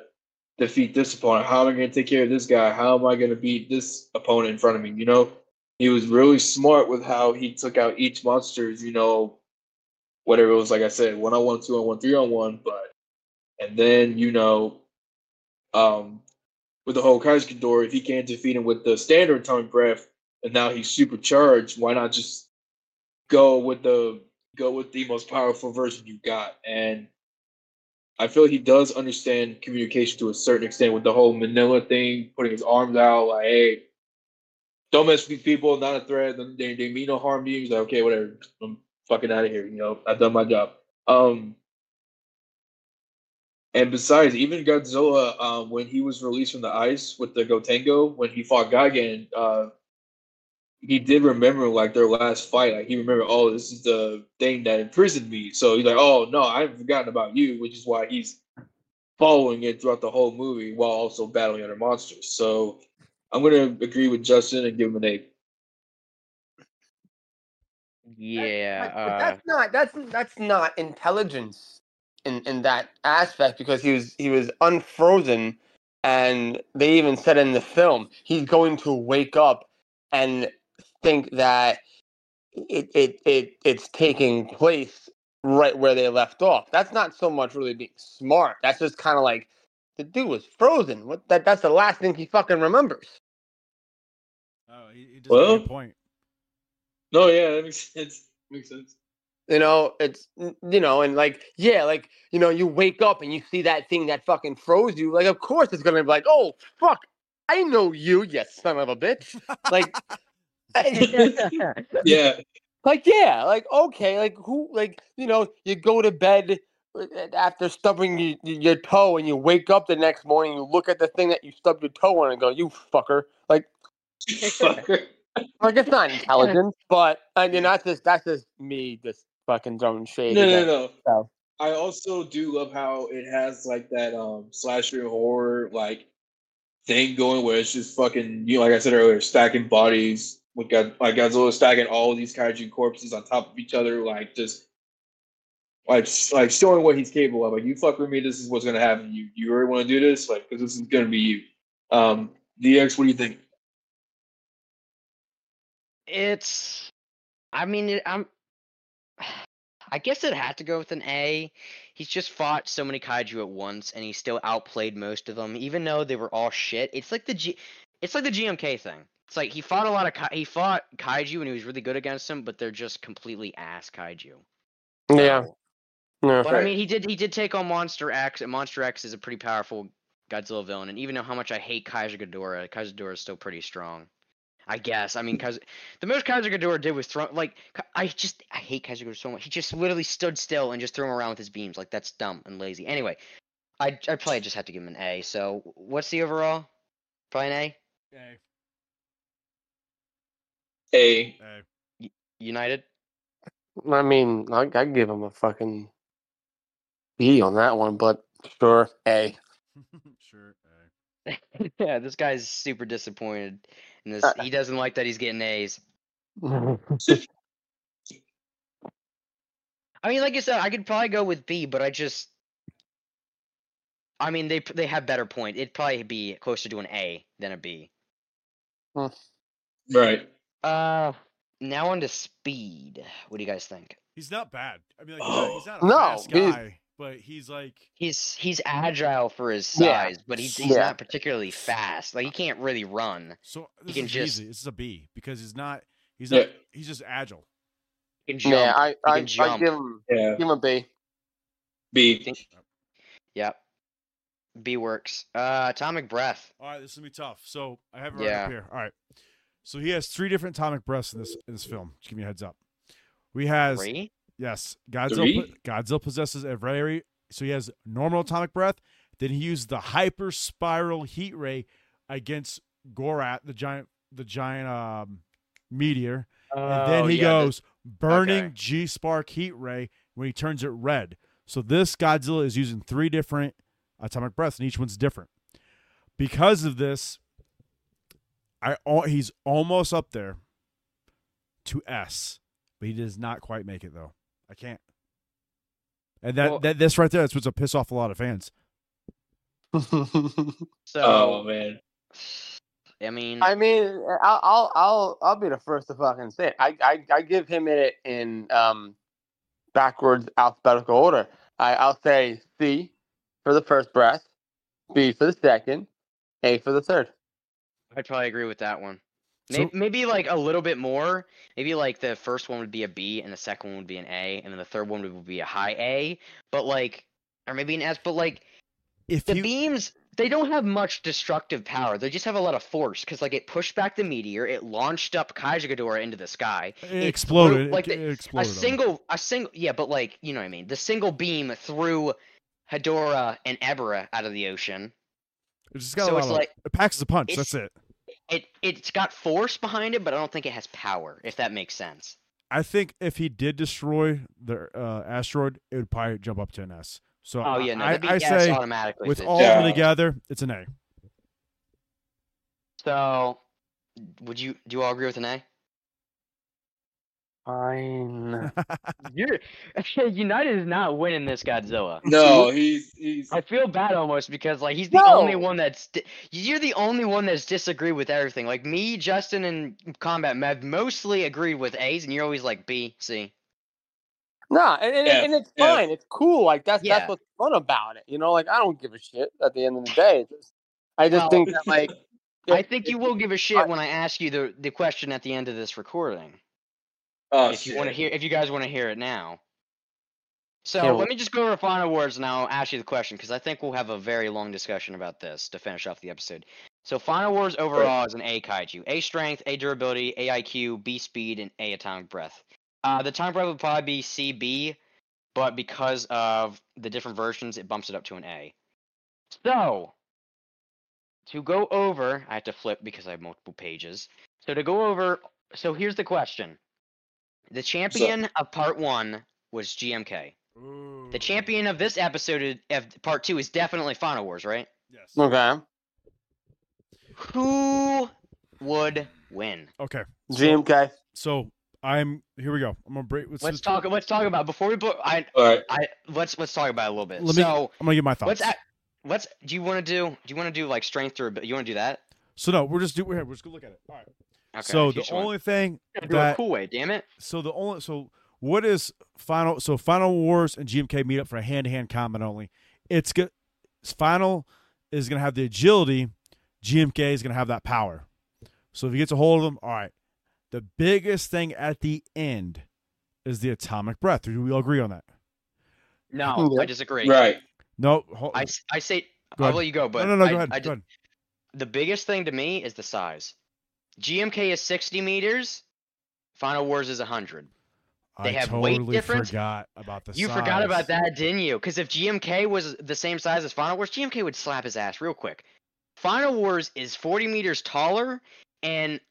defeat this opponent? How am I gonna take care of this guy? How am I gonna beat this opponent in front of me? You know? He was really smart with how he took out each monster's, you know, whatever it was, like I said, one on one, two on one, three on one, but and then, you know, um with the whole Kaiser Ghidorah, if he can't defeat him with the standard atomic breath, and now he's supercharged, why not just go with the go with the most powerful version you got? And I feel he does understand communication to a certain extent with the whole Minilla thing, putting his arms out, like, hey, don't mess with these people, not a threat, they, they mean no harm to you. He's like, okay, whatever, I'm fucking out of here, you know, I've done my job. Um and besides, even Godzilla, um, when he was released from the ice with the Gotengo, when he fought Gigan, uh, he did remember like their last fight. Like he remembered, oh, this is the thing that imprisoned me. So he's like, oh no, I haven't forgotten about you, which is why he's following it throughout the whole movie while also battling other monsters. So I'm gonna agree with Justin and give him an eight. Yeah. But- but Uh, that's not that's that's not intelligence in in that aspect because he was he was unfrozen, and they even said in the film he's going to wake up and think that it it, it it's taking place right where they left off. That's not so much really being smart. That's just kind of like the dude was frozen. What that that's the last thing he fucking remembers. Oh, he, he does make a Well- point. No, yeah, that makes sense. Makes sense. You know, it's you know, and like yeah, like you know, you wake up and you see that thing that fucking froze you. Like, of course, it's gonna be like, oh fuck, I know you, you son of a bitch. Like, Yeah, like yeah, like okay, like who, like you know, you go to bed after stubbing your, your toe, and you wake up the next morning, you look at the thing that you stubbed your toe on, and go, you fucker. Like, fucker. like it's not intelligent, but I mean, that's just that's just me just fucking throwing shade. No, no, no. stuff. I also do love how it has like that um slasher horror like thing going where it's just fucking you know like I said earlier stacking bodies with God like Godzilla stacking all these kaiju corpses on top of each other like just like like showing what he's capable of like you fuck with me this is what's gonna happen you you really want to do this like because this is gonna be you um DX what do you think It's. I mean, it, I'm. I guess it had to go with an A. He's just fought so many kaiju at once, and he still outplayed most of them, even though they were all shit. It's like the G. It's like the GMK thing. It's like he fought a lot of kai- he fought kaiju and he was really good against them, but they're just completely ass kaiju. Yeah. So- Yeah. But I mean, he did he did take on Monster X, and Monster X is a pretty powerful Godzilla villain. And even though how much I hate Kaiser Ghidorah, Kaiser Ghidorah is still pretty strong. I guess. I mean, because the most Kaiser Ghidorah did was throw like I just I hate Kaiser Ghidorah so much. He just literally stood still and just threw him around with his beams. Like that's dumb and lazy. Anyway, I I probably just have to give him an A. So what's the overall? Probably an A. A. A. A. United. I mean, I I give him a fucking B on that one, but sure, A. sure. A. yeah, this guy's super disappointed. In this, Uh, he doesn't like that he's getting A's. I mean, like I said, I could probably go with B, but I just, I mean, they they have better point. It'd probably be closer to an A than a B. Right. Uh, now on to speed. What do you guys think? He's not bad. I mean, like, he's, not, he's not a No, fast he's- guy, but he's like He's he's agile for his Yeah, size, but he's he's yeah. not particularly fast. Like he can't really run. so. he can just- easy. This is a B because he's not. He's Yeah. not. He's just agile. He can jump. yeah, I he I, can I jump. give him Yeah. give him a B. B. Think- Yep. B works. Uh, atomic breath. All right, this is gonna be tough. So I have it right Yeah. up here. All right. So he has three different atomic breaths in this in this film. Just give me a heads up. We has Three. Yes, Godzilla. Godzilla possesses a very so he has normal atomic breath. Then he used the hyper spiral heat ray against Gorath, the giant the giant um, meteor. and then Oh, he yeah, goes burning okay. G spark heat ray when he turns it red. So this Godzilla is using three different atomic breaths, and each one's different. Because of this, I he's almost up there to S, but he does not quite make it though. I can't. And that, Well- that this right there, that's what's a piss off a lot of fans. So Oh man. I mean, I mean, I'll I'll I'll I'll be the first to fucking say it. I I, I give him it in um backwards alphabetical order. I I'll say C for the first breath, B for the second, A for the third. I'd probably agree with that one. So- Maybe, maybe like a little bit more. Maybe like the first one would be a B, and the second one would be an A, and then the third one would be a high A. But like, or maybe an S. But like, If the you beams, they don't have much destructive power. They just have a lot of force. Because like, it pushed back the meteor, it launched up Kaiser Ghidorah into the sky. it exploded, like it, it A exploded. him. single, a single, yeah, but like, you know what I mean. The single beam threw Hedorah and Ebirah out of the ocean. It's just got so a lot it's of, like- it packs a punch. That's it. It it's got force behind it, but I don't think it has power. If that makes sense. I think if he did destroy the uh, asteroid, it would probably jump up to an S. So Oh yeah, no, I, be I say automatically. with all of them together, it's an A. So, would you do you all agree with an A? Fine. You're United is not winning this Godzilla. No, he's he's I feel bad almost because like he's the No. only one that's di- you're the only one that's disagreed with everything. Like me, Justin, and Kombat have mostly agreed with A's, and you're always like B, C. No, and, and, Yeah, and it's yeah. fine. It's cool. Like that's Yeah. that's what's fun about it. You know, like I don't give a shit at the end of the day. It's just, I just Well, think that like I if- think you if- will give a shit I- when I ask you the the question at the end of this recording. Oh, if you want to hear, if you guys want to hear it now. So Yeah, let me just go over final words and I'll ask you the question because I think we'll have a very long discussion about this to finish off the episode. So final words overall is an A kaiju, A strength, A durability, A IQ, B speed, and A atomic breath. Uh, the atomic breath would probably be C B, but because of the different versions, it bumps it up to an A. So to go over, I have to flip because I have multiple pages. So to go over, so here's the question. The champion of part one was GMK. The champion of this episode of part two is definitely Final Wars, right? Yes. okay, Who would win? Okay. GMK. So I'm here. We go. I'm gonna break. Let's, Let's just- talk. Let's talk about before we. Bo- I. All right. I. Let's. Let's talk about it a little bit. Let me. so I'm gonna give my thoughts. let's. a- Let's. Do you want to do? Do you want to do like strength or? You want to do that? So no, we're just do. We're here. We're just gonna look at it. All right. Okay, so the just want- only thing Gotta do it a that cool way, damn it. so the only so what is final so final wars and gmk meet up for a hand-to-hand combat only it's good final is going to have the agility gmk is going to have that power so if he gets a hold of them all right the biggest thing at the end is the atomic breath do we all agree on that No, I disagree. Right. no hold, I, s- I say Go I'll let you go, but no no no I, go ahead, I go ju- ahead. the biggest thing to me is the size. GMK is 60 meters. Final Wars is 100. they I have weight totally difference. forgot about the You forgot about that, didn't you? Because if GMK was the same size as Final Wars, GMK would slap his ass real quick. Final Wars is 40 meters taller and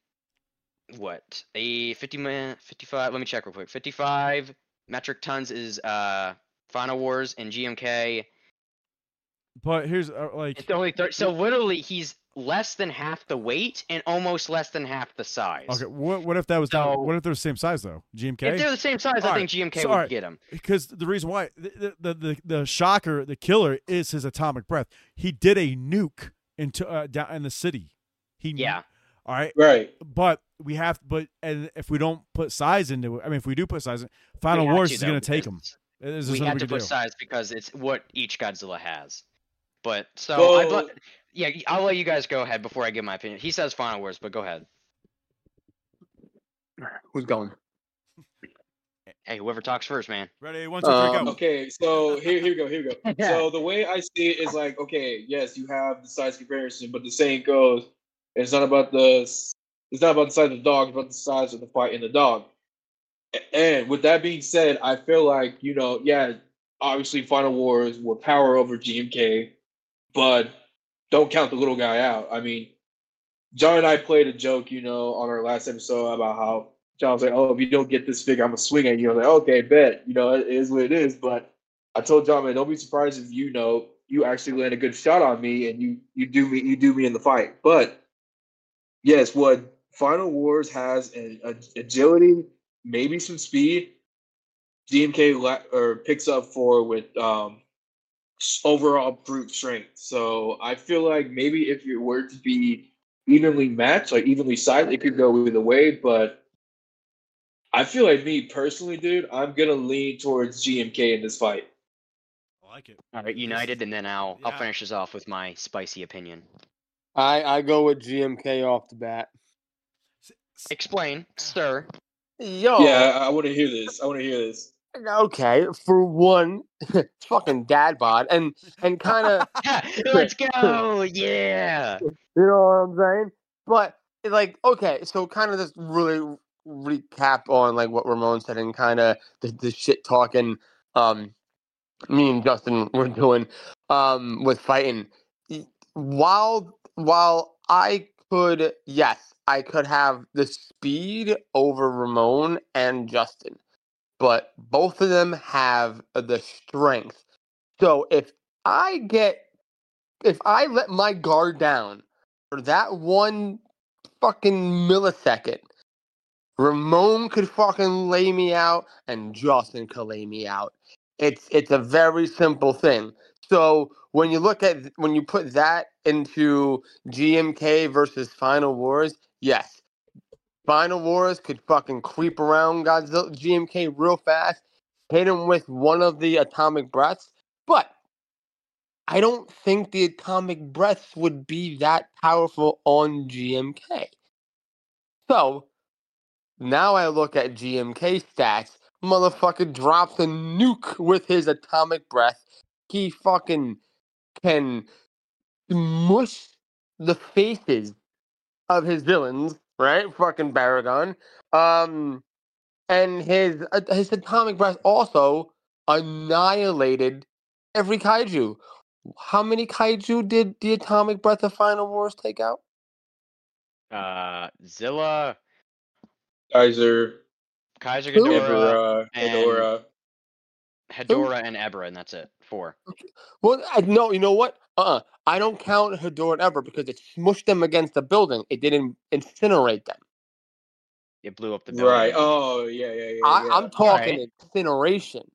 what? A 50 55 let me check real quick. 55 metric tons is uh Final Wars and GMK but here's uh, like it's only 30 so literally he's less than half the weight and almost less than half the size. okay what, what if that was down, So- what if they're the same size though gmk If they're the same size, I Alright, think GMK so would alright. get him. because the reason why the, the the the shocker the killer is his atomic breath he did a nuke into uh, down in the city he Yeah. all right Right. but we have but and if we don't put size into it i mean if we do put size in final We wars to, is going to take him there's we nothing had to put do size because it's what each Godzilla has. But so I'd Well- let, yeah, I'll let you guys go ahead before I give my opinion. He says Final Wars, but go ahead. Who's going? Hey, whoever talks first, man. ready one two three Um, go Okay, so here, here we go, here we go. Yeah. So the way I see it is like, okay, yes, you have the size comparison, but the saying goes, it's not about the, it's not about the size of the dog, it's about the size of the fight in the dog. And with that being said, I feel like you know, yeah, obviously Final Wars will power over GMK, but don't count the little guy out. I mean, John and I played a joke, you know, on our last episode about how John was like, "Oh, if you don't get this figure, I'm gonna swing at you." I was like, "Okay, bet." You know, it is what it is. But I told John, man, don't be surprised if you know you actually land a good shot on me and you you do me you do me in the fight. But yes, what Final Wars has an agility, maybe some speed. GMK la- or picks up for with um overall brute strength. So I feel like maybe if you were to be evenly matched, like evenly sized, it could go either way. But I feel like me personally, dude, I'm gonna lean towards GMK in this fight. i like it All right, United, and then I'll I'll finish this off with my spicy opinion. I I go with GMK off the bat. Explain, ah. sir. Yo, Yeah, I, I want to hear this. I want to hear this. Okay. For one, fucking dad bod, and and kind of Let's go! Yeah. you know what I'm saying. But like, okay, so kind of just really recap on like what Ramon said and kind of the, the shit talking. Um, me and Justin were doing um with fighting. While while I could, yes, I could have the speed over Ramon and Justin, but both of them have the strength. So if I get, if I let my guard down for that one fucking millisecond, Ramon could fucking lay me out and Justin could lay me out. It's it's a very simple thing. So when you look at when you put that into GMK versus Final Wars, yes, Final Wars could fucking creep around Godzilla GMK real fast, hit him with one of the atomic breaths, but I don't think the atomic breaths would be that powerful on GMK. So now I look at GMK stats. Motherfucker drops a nuke with his atomic breath. He fucking can mush the faces of his villains, right? Fucking Baragon. Um, and his uh, his atomic breath also annihilated every kaiju. How many kaiju did the atomic breath of Final Wars take out? Uh, Zilla, Kaiser, Kaiser Who? Ghidorah, Ebirah, and- Hedora. Hedorah, and Ebirah, and that's it. Four. Well, I, no, you know what? Uh, uh I don't count Hedorah and Ever because it smushed them against the building. It didn't incinerate them. It blew up the building. Right. Oh, yeah, yeah, yeah. I, yeah. I'm talking Alright. incineration.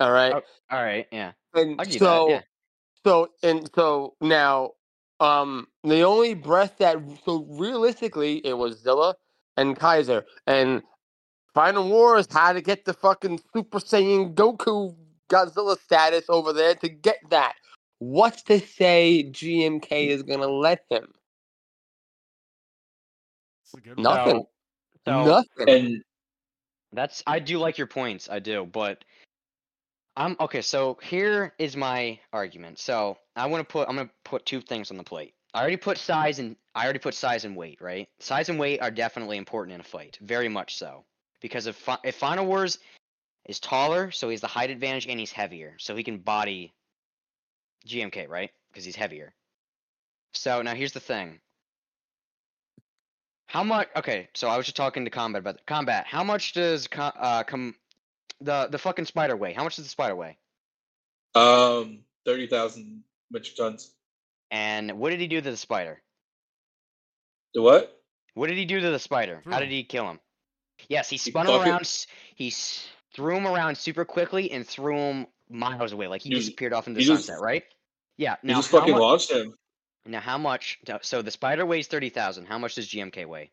All right, Oh, All right. Yeah. and I'll so. Yeah. so, and so now, Um, the only breath that so realistically it was Zilla and Kaiser, and Final Wars had to get the fucking Super Saiyan Goku Godzilla status over there to get that. What's to say GMK hmm. is gonna let him? Good one. Nothing. So- Nothing. And That's I do like your points, I do, but I'm okay, so here is my argument. So I wanna put I'm gonna put two things on the plate. I already put size and I already put size and weight, right? Size and weight are definitely important in a fight, very much so. Because if if Final Wars is taller, so he has the height advantage and he's heavier, so he can body GMK, right? Because he's heavier. So now here's the thing. How much? Okay, so I was just talking to combat about combat. How much does co- uh come the the fucking spider weigh? How much does the spider weigh? um, thirty thousand metric tons. And what did he do to the spider? The what? What did he do to the spider? Threw How did he kill him? Yes, he He spun him around. s- He s- threw him around super quickly and threw him miles away, like he He disappeared off into he the just- sunset, right? Yeah. You Now, just fucking mu- launched him. now, how much? So the spider weighs thirty thousand. How much does GMK weigh?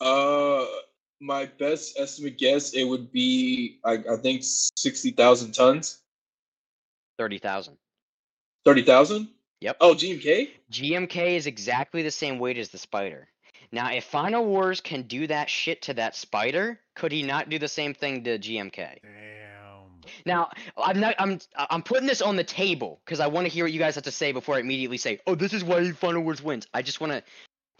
Uh, my best estimate guess it would be I, I think sixty thousand tons. Thirty thousand. Thirty thousand. Yep. Oh, GMK. GMK is exactly the same weight as the spider. Now, if Final Wars can do that shit to that spider, could he not do the same thing to GMK? Damn. Now, I'm not. I'm. I'm putting this on the table because I want to hear what you guys have to say before I immediately say, "Oh, this is why Final Wars wins." I just want to.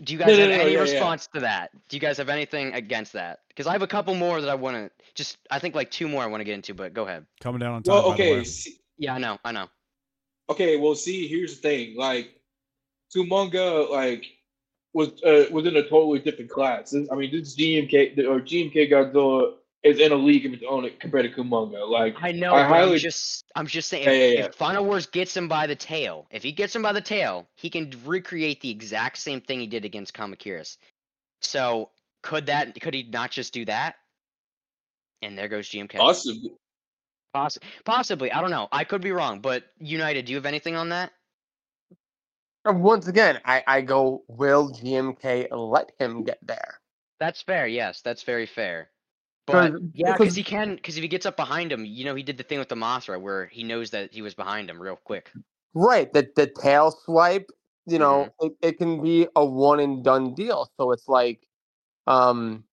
Do you guys No, no, have no, any yeah, yeah. response to that? Do you guys have anything against that? Because I have a couple more that I want to. Just, I think like two more I want to get into, but go ahead. Coming down on time. Well, by the okay. way. Yeah, I know. I know. okay. Well, see, here's the thing. Like, to Kumonga, like, was uh, was in a totally different class. I mean, this GMK or GMK Godzilla is in a league of its own compared to Kumonga. Like, I know. I highly... I'm just. I'm just saying. Yeah, if, yeah, yeah. if Final Wars gets him by the tail, if he gets him by the tail, he can recreate the exact same thing he did against Kamacuras. So could that? Could he not just do that? And there goes GMK. possibly. Poss- possibly. I don't know. I could be wrong. But United, do you have anything on that? Once again, I, I go, will GMK let him get there? That's fair. Yes, that's very fair. But 'Cause- yeah, because- because he can. Because if he gets up behind him, you know, he did the thing with the Mothra where he knows that he was behind him real quick. Right, the the tail swipe, you know, Mm-hmm. it, it can be a one and done deal. So it's like, um,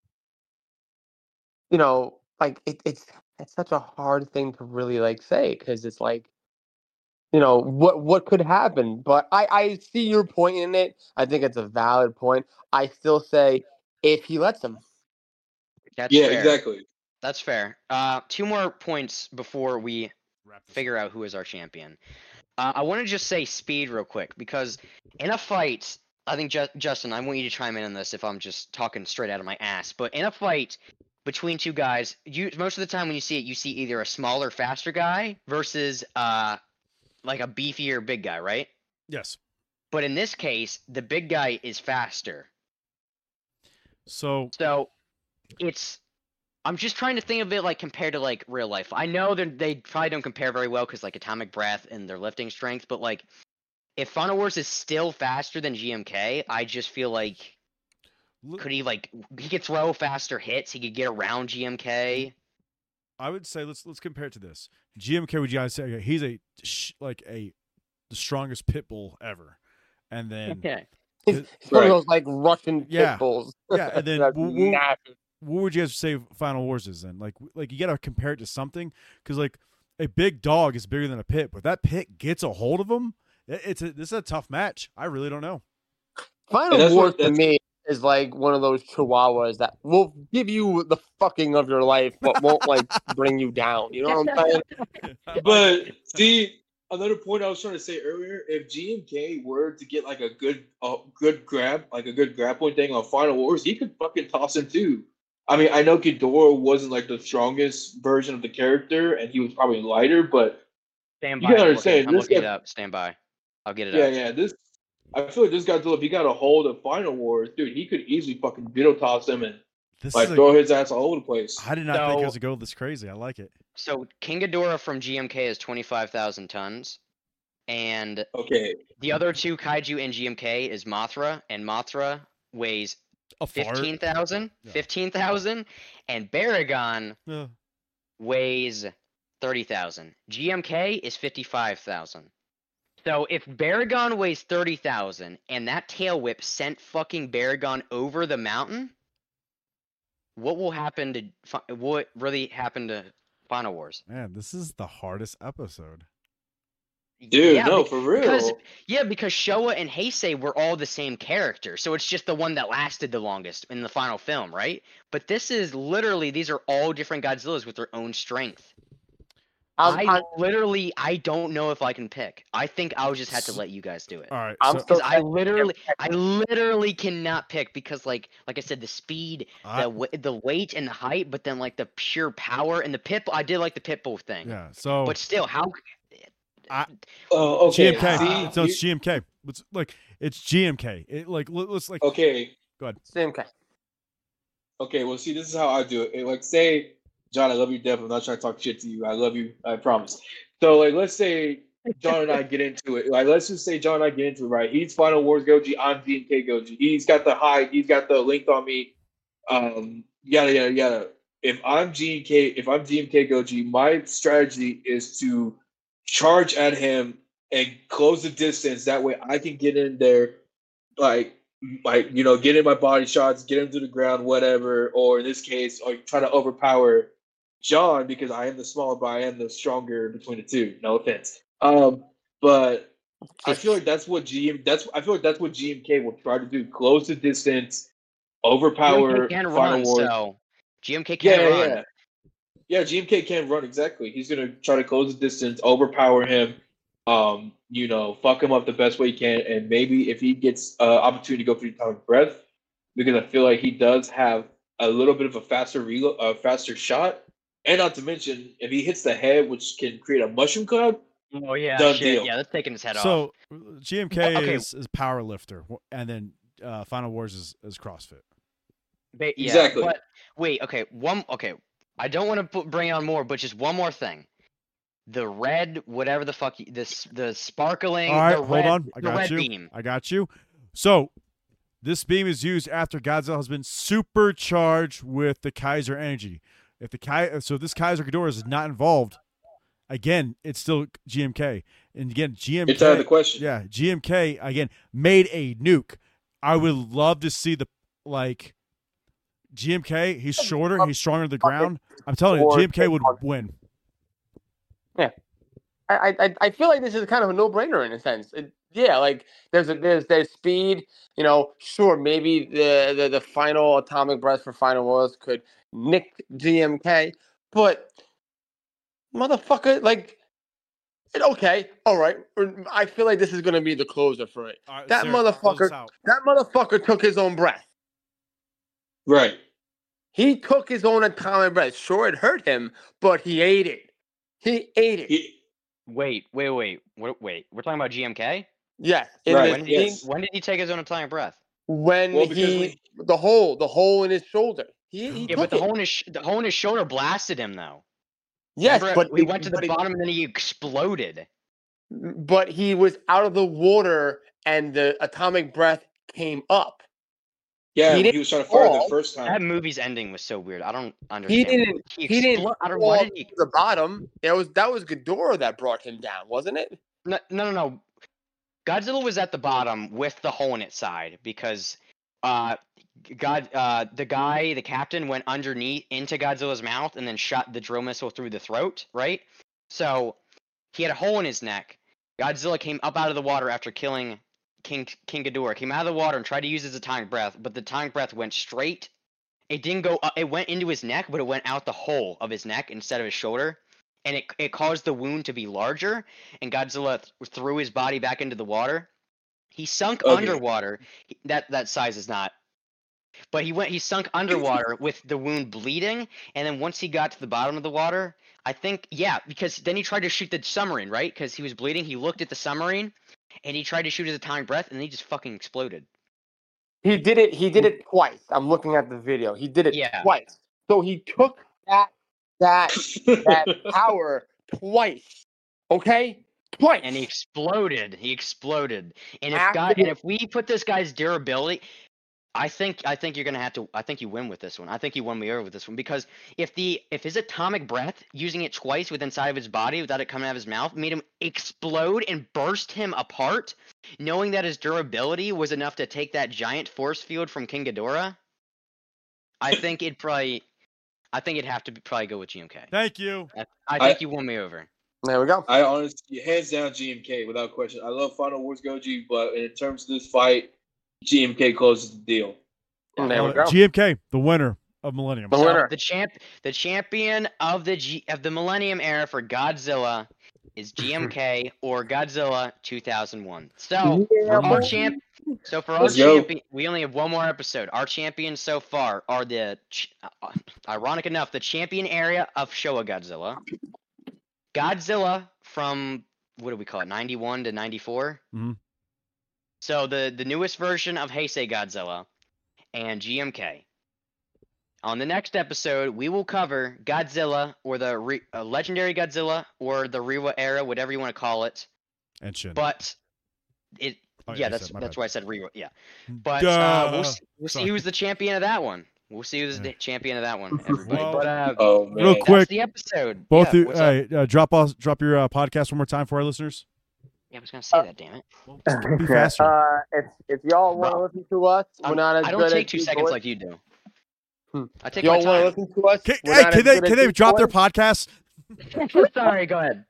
you know, like it, it's it's such a hard thing to really like say because it's like, you know, what what could happen. But I I see your point in it. I think it's a valid point. I still say if he lets him. That's Yeah, fair. exactly. That's fair. Uh, two more points before we figure out who is our champion. Uh, I want to just say speed real quick because in a fight, I think Ju- Justin, I want you to chime in on this if I'm just talking straight out of my ass. But in a fight between two guys, you most of the time when you see it, you see either a smaller, faster guy versus uh, like a beefier big guy, right? Yes. But in this case, the big guy is faster. So So it's I'm just trying to think of it like compared to like real life. I know that they probably don't compare very well because like atomic breath and their lifting strength, but like if Final Wars is still faster than GMK, I just feel like could he like he could throw faster hits, he could get around GMK. I would say let's let's compare it to this. GMK would you guys say he's a like a the strongest pit bull ever, and then Okay. He's, Th- he's one right. of those like Russian pit Yeah. bulls. yeah, and then That's wh- wh- massive. what would you guys say Final Wars is then? Like like you got to compare it to something because like a big dog is bigger than a pit, but that pit gets a hold of him. It's a this is a tough match. I really don't know. Final that's Wars to me is like one of those chihuahuas that will give you the fucking of your life, but won't like bring you down. You know what I'm saying? But see, another point I was trying to say earlier: if GMK were to get like a good, a good grab, like a good grappling thing on Final Wars, he could fucking toss him too. I mean, I know Ghidorah wasn't like the strongest version of the character, and he was probably lighter, but Stand You by. gotta I'm understand, looking, I'm this looking it up. Stand by. I'll get it yeah, up. yeah, this. I feel like this guy, if he got a hold of Final Wars, dude, he could easily fucking video toss him and This like is a, throw his ass all over the place. I did not think it was a go this crazy. I like it. So King Ghidorah from GMK is twenty five thousand tons. and Okay. the other two kaiju in GMK is Mothra, and Mothra weighs A fart. 15,000, Yeah. 15,000, and Baragon Yeah. weighs 30,000. GMK is 55,000. So if Baragon weighs 30,000 and that tail whip sent fucking Baragon over the mountain, what will happen to what really happened to Final Wars? Man, this is the hardest episode. Dude, Yeah, no, be- for real. Because yeah, because Showa and Heisei were all the same character, so it's just the one that lasted the longest in the final film, right? But this is literally these are all different Godzillas with their own strength. I'm, I I'm, literally I don't know if I can pick. I think I'll just have to let you guys do it. All right. I'm so Because I literally, I literally cannot pick because, like, like I said, the speed, I- the wa- the weight, and the height, but then like the pure power and the pit. I did like the pitbull thing, yeah. So but still, how? Oh, okay. GMK. see, it's, it's GMK. It's like it's GMK. It like let- let's like okay. same kind. Okay, well, see, this is how I do it. It, Like, say, John, I love you, Dev. I'm not trying to talk shit to you. I love you. I promise. So, like, let's say John and I get into it. Like, let's just say John and I get into it, right? He's Final Wars Goji. I'm GMK Goji. He's got the height. He's got the length on me. Um, yada yada yada. If I'm GMK, if I'm GMK Goji, my strategy is to charge at him and close the distance. That way, I can get in there, like like you know, get in my body shots, get him to the ground, whatever. Or in this case, or try to overpower John because I am the smaller, but I am the stronger between the two. No offense. Um, but I feel like that's what GM. That's I feel like that's what GMK will try to do: close the distance, overpower GMK can run, so GMK can yeah, run. yeah. Yeah, GMK can run exactly. He's gonna try to close the distance, overpower him, um, you know, fuck him up the best way he can, and maybe if he gets uh, opportunity to go for the atomic breath, because I feel like he does have a little bit of a faster reload, a faster shot, and not to mention if he hits the head, which can create a mushroom cloud. Oh yeah, Done shit. deal. Yeah, that's taking his head off. so GMK Okay. is is power lifter, and then uh, Final Wars is is CrossFit. Ba- yeah, Exactly. But wait, okay, one. Okay, I don't want to put, bring on more, but just one more thing. The red, whatever the fuck, you, this the sparkling. All right, the hold red, on. I got you. beam. I got you. So this beam is used after Godzilla has been supercharged with the Kaiser energy. If the Kai, so this Kaiser Ghidorah is not involved, again, it's still GMK. And again, GMK. It's out of the question. Yeah, GMK again made a nuke. I would love to see the like GMK. He's shorter. He's stronger to the ground. I'm telling you, GMK would win. Yeah, I, I I feel like this is kind of a no brainer in a sense. It, yeah, like there's a, there's there's speed. You know, sure, maybe the, the the final atomic breath for final wars could nick GMK, but motherfucker, like, it, okay, all right. Er, I feel like this is gonna be the closer for it. All right, That Sarah, close motherfucker- That motherfucker took his own breath. Right. He took his own atomic breath. Sure, it hurt him, but he ate it. He ate it. He, Wait, wait, wait, wait, wait. We're talking about GMK. yes. Right, When did, yes. he, when did he take his own atomic breath? when Well, because he the hole the hole in his shoulder. He, he Yeah, but the it. hole in his the hole shoulder blasted him though. yes, Remember, but we went to the but bottom and then he exploded. but he was out of the water and the atomic breath came up. yeah, He he, was trying to fire fall. the first time. That movie's ending was so weird. I don't understand. He didn't He, he didn't explo- I don't. Why did he? to the bottom. That was that was Ghidorah that brought him down, wasn't it? No, no, no, no. Godzilla was at the bottom with the hole in its side because uh, God, uh, the guy, the captain, went underneath into Godzilla's mouth and then shot the drill missile through the throat. Right. So he had a hole in his neck. Godzilla came up out of the water after killing King King Ghidorah. Came out of the water and tried to use his atomic breath, but the atomic breath went straight. It didn't go. Uh, it went into his neck, but it went out the hole of his neck instead of his shoulder, and it it caused the wound to be larger and Godzilla th- threw his body back into the water. He sunk Okay. underwater. That that size is not. But he went. He sunk underwater with the wound bleeding, and then once he got to the bottom of the water, I think yeah, because then he tried to shoot the submarine, right? Because he was bleeding. He looked at the submarine, and he tried to shoot his atomic breath, and he just fucking exploded. He did it. He did it twice. I'm looking at the video. He did it Yeah. twice. So he took that that that power twice. Okay, twice. and he exploded. He exploded. And if After God, and if we put this guy's durability, I think I think you're gonna have to. I think you win with this one. I think you won me over with this one because if the if his atomic breath, using it twice within inside of his body without it coming out of his mouth, made him explode and burst him apart, knowing that his durability was enough to take that giant force field from King Ghidorah, I think it'd probably. I think it'd have to be, probably go with GMK. Thank you. I, I I- think you won me over. there we go. I honestly, hands down, GMK without question. I love Final Wars Goji, but in terms of this fight, GMK closes the deal. There we Uh, go. GMK, the winner of Millennium. The So, winner. the champ, the champion of the G, of the Millennium Era for Godzilla is GMK or Godzilla 2001. So Yeah, our boy. champ, so for our Let's go. champion, we only have one more episode. Our champions so far are the, ch- uh, ironic enough, the champion area of Showa Godzilla, Godzilla from what do we call it, 91 to 94. Mhm. So the the newest version of Heisei Godzilla and GMK. On the next episode, we will cover Godzilla or the re- uh, legendary Godzilla or the Reiwa era, whatever you want to call it. And Shin. But it, Oh, yeah, that's said, that's bad. why I said Reiwa. Yeah, but uh, we'll see, we'll see who's the champion of that one. We'll see who's Yeah. the champion of that one, everybody. Well, but uh, Oh Real quick, the episode. Both yeah, you, what's hey, uh, drop off, drop your uh, podcast one more time for our listeners. Yeah, I was gonna say that. Damn it. Well, be faster. Uh, if, if y'all want to Bro, listen to us, we're I'm- not as I don't take two seconds boys. like you do. Hmm. I take y'all want to time. listen to us, Can, hey, can they can they these drop their boys. podcast? Sorry, go ahead.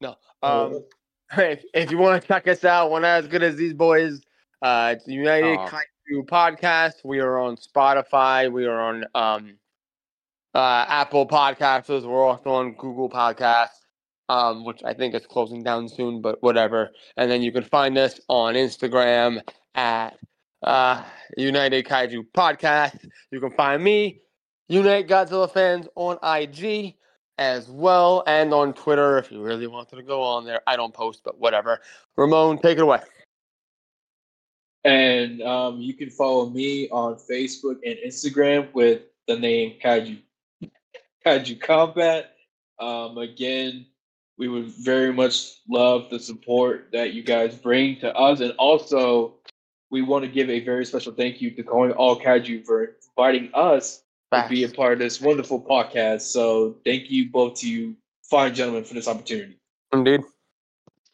No. Um, if, if you want to check us out, we're not as good as these boys. Uh, it's United Aw. Kaiju Podcast. We are on Spotify. We are on um, uh, Apple Podcasts. We're also on Google Podcasts, um, which I think is closing down soon, but whatever. And then you can find us on Instagram at uh, United Kaiju Podcast. You can find me, Unite Godzilla Fans, on IG as well and on Twitter if you really wanted to go on there. I don't post, but whatever. Ramon, take it away. And um, you can follow me on Facebook and Instagram with the name Kaiju Kaiju Kombat. Um, again, we would very much love the support that you guys bring to us, and also we want to give a very special thank you to Calling All Kaiju for inviting us to be a part of this wonderful podcast. So thank you both to you fine gentlemen for this opportunity. Indeed.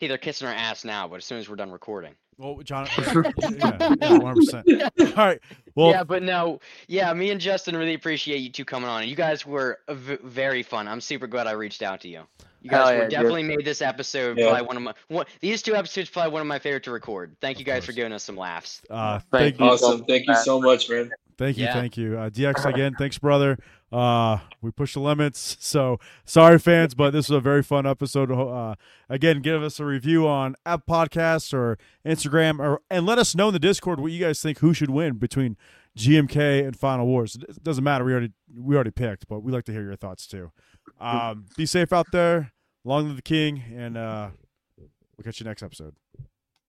See, they're kissing our ass now, but as soon as we're done recording. Well, John, yeah, one percent. All right. Well, yeah, but no, yeah, me and Justin really appreciate you two coming on. You guys were uh, v- very fun. I'm super glad I reached out to you. You Hell guys yeah, were dude. definitely made this episode Yeah. probably one of my one. These two episodes probably one of my favorite to record. Thank you guys for giving us some laughs. uh, Thank thank you. you, Awesome. Thank you so much, man. thank you, Yeah. thank you, uh, DX again. Thanks, brother. Uh, we pushed the limits, so sorry, fans, but this was a very fun episode. Uh, again, give us a review on App Podcasts or Instagram, or and let us know in the Discord what you guys think who should win between GMK and Final Wars. It doesn't matter. We already we already picked, but we like to hear your thoughts too. Um, be safe out there. Long live the king, and uh, we'll catch you next episode.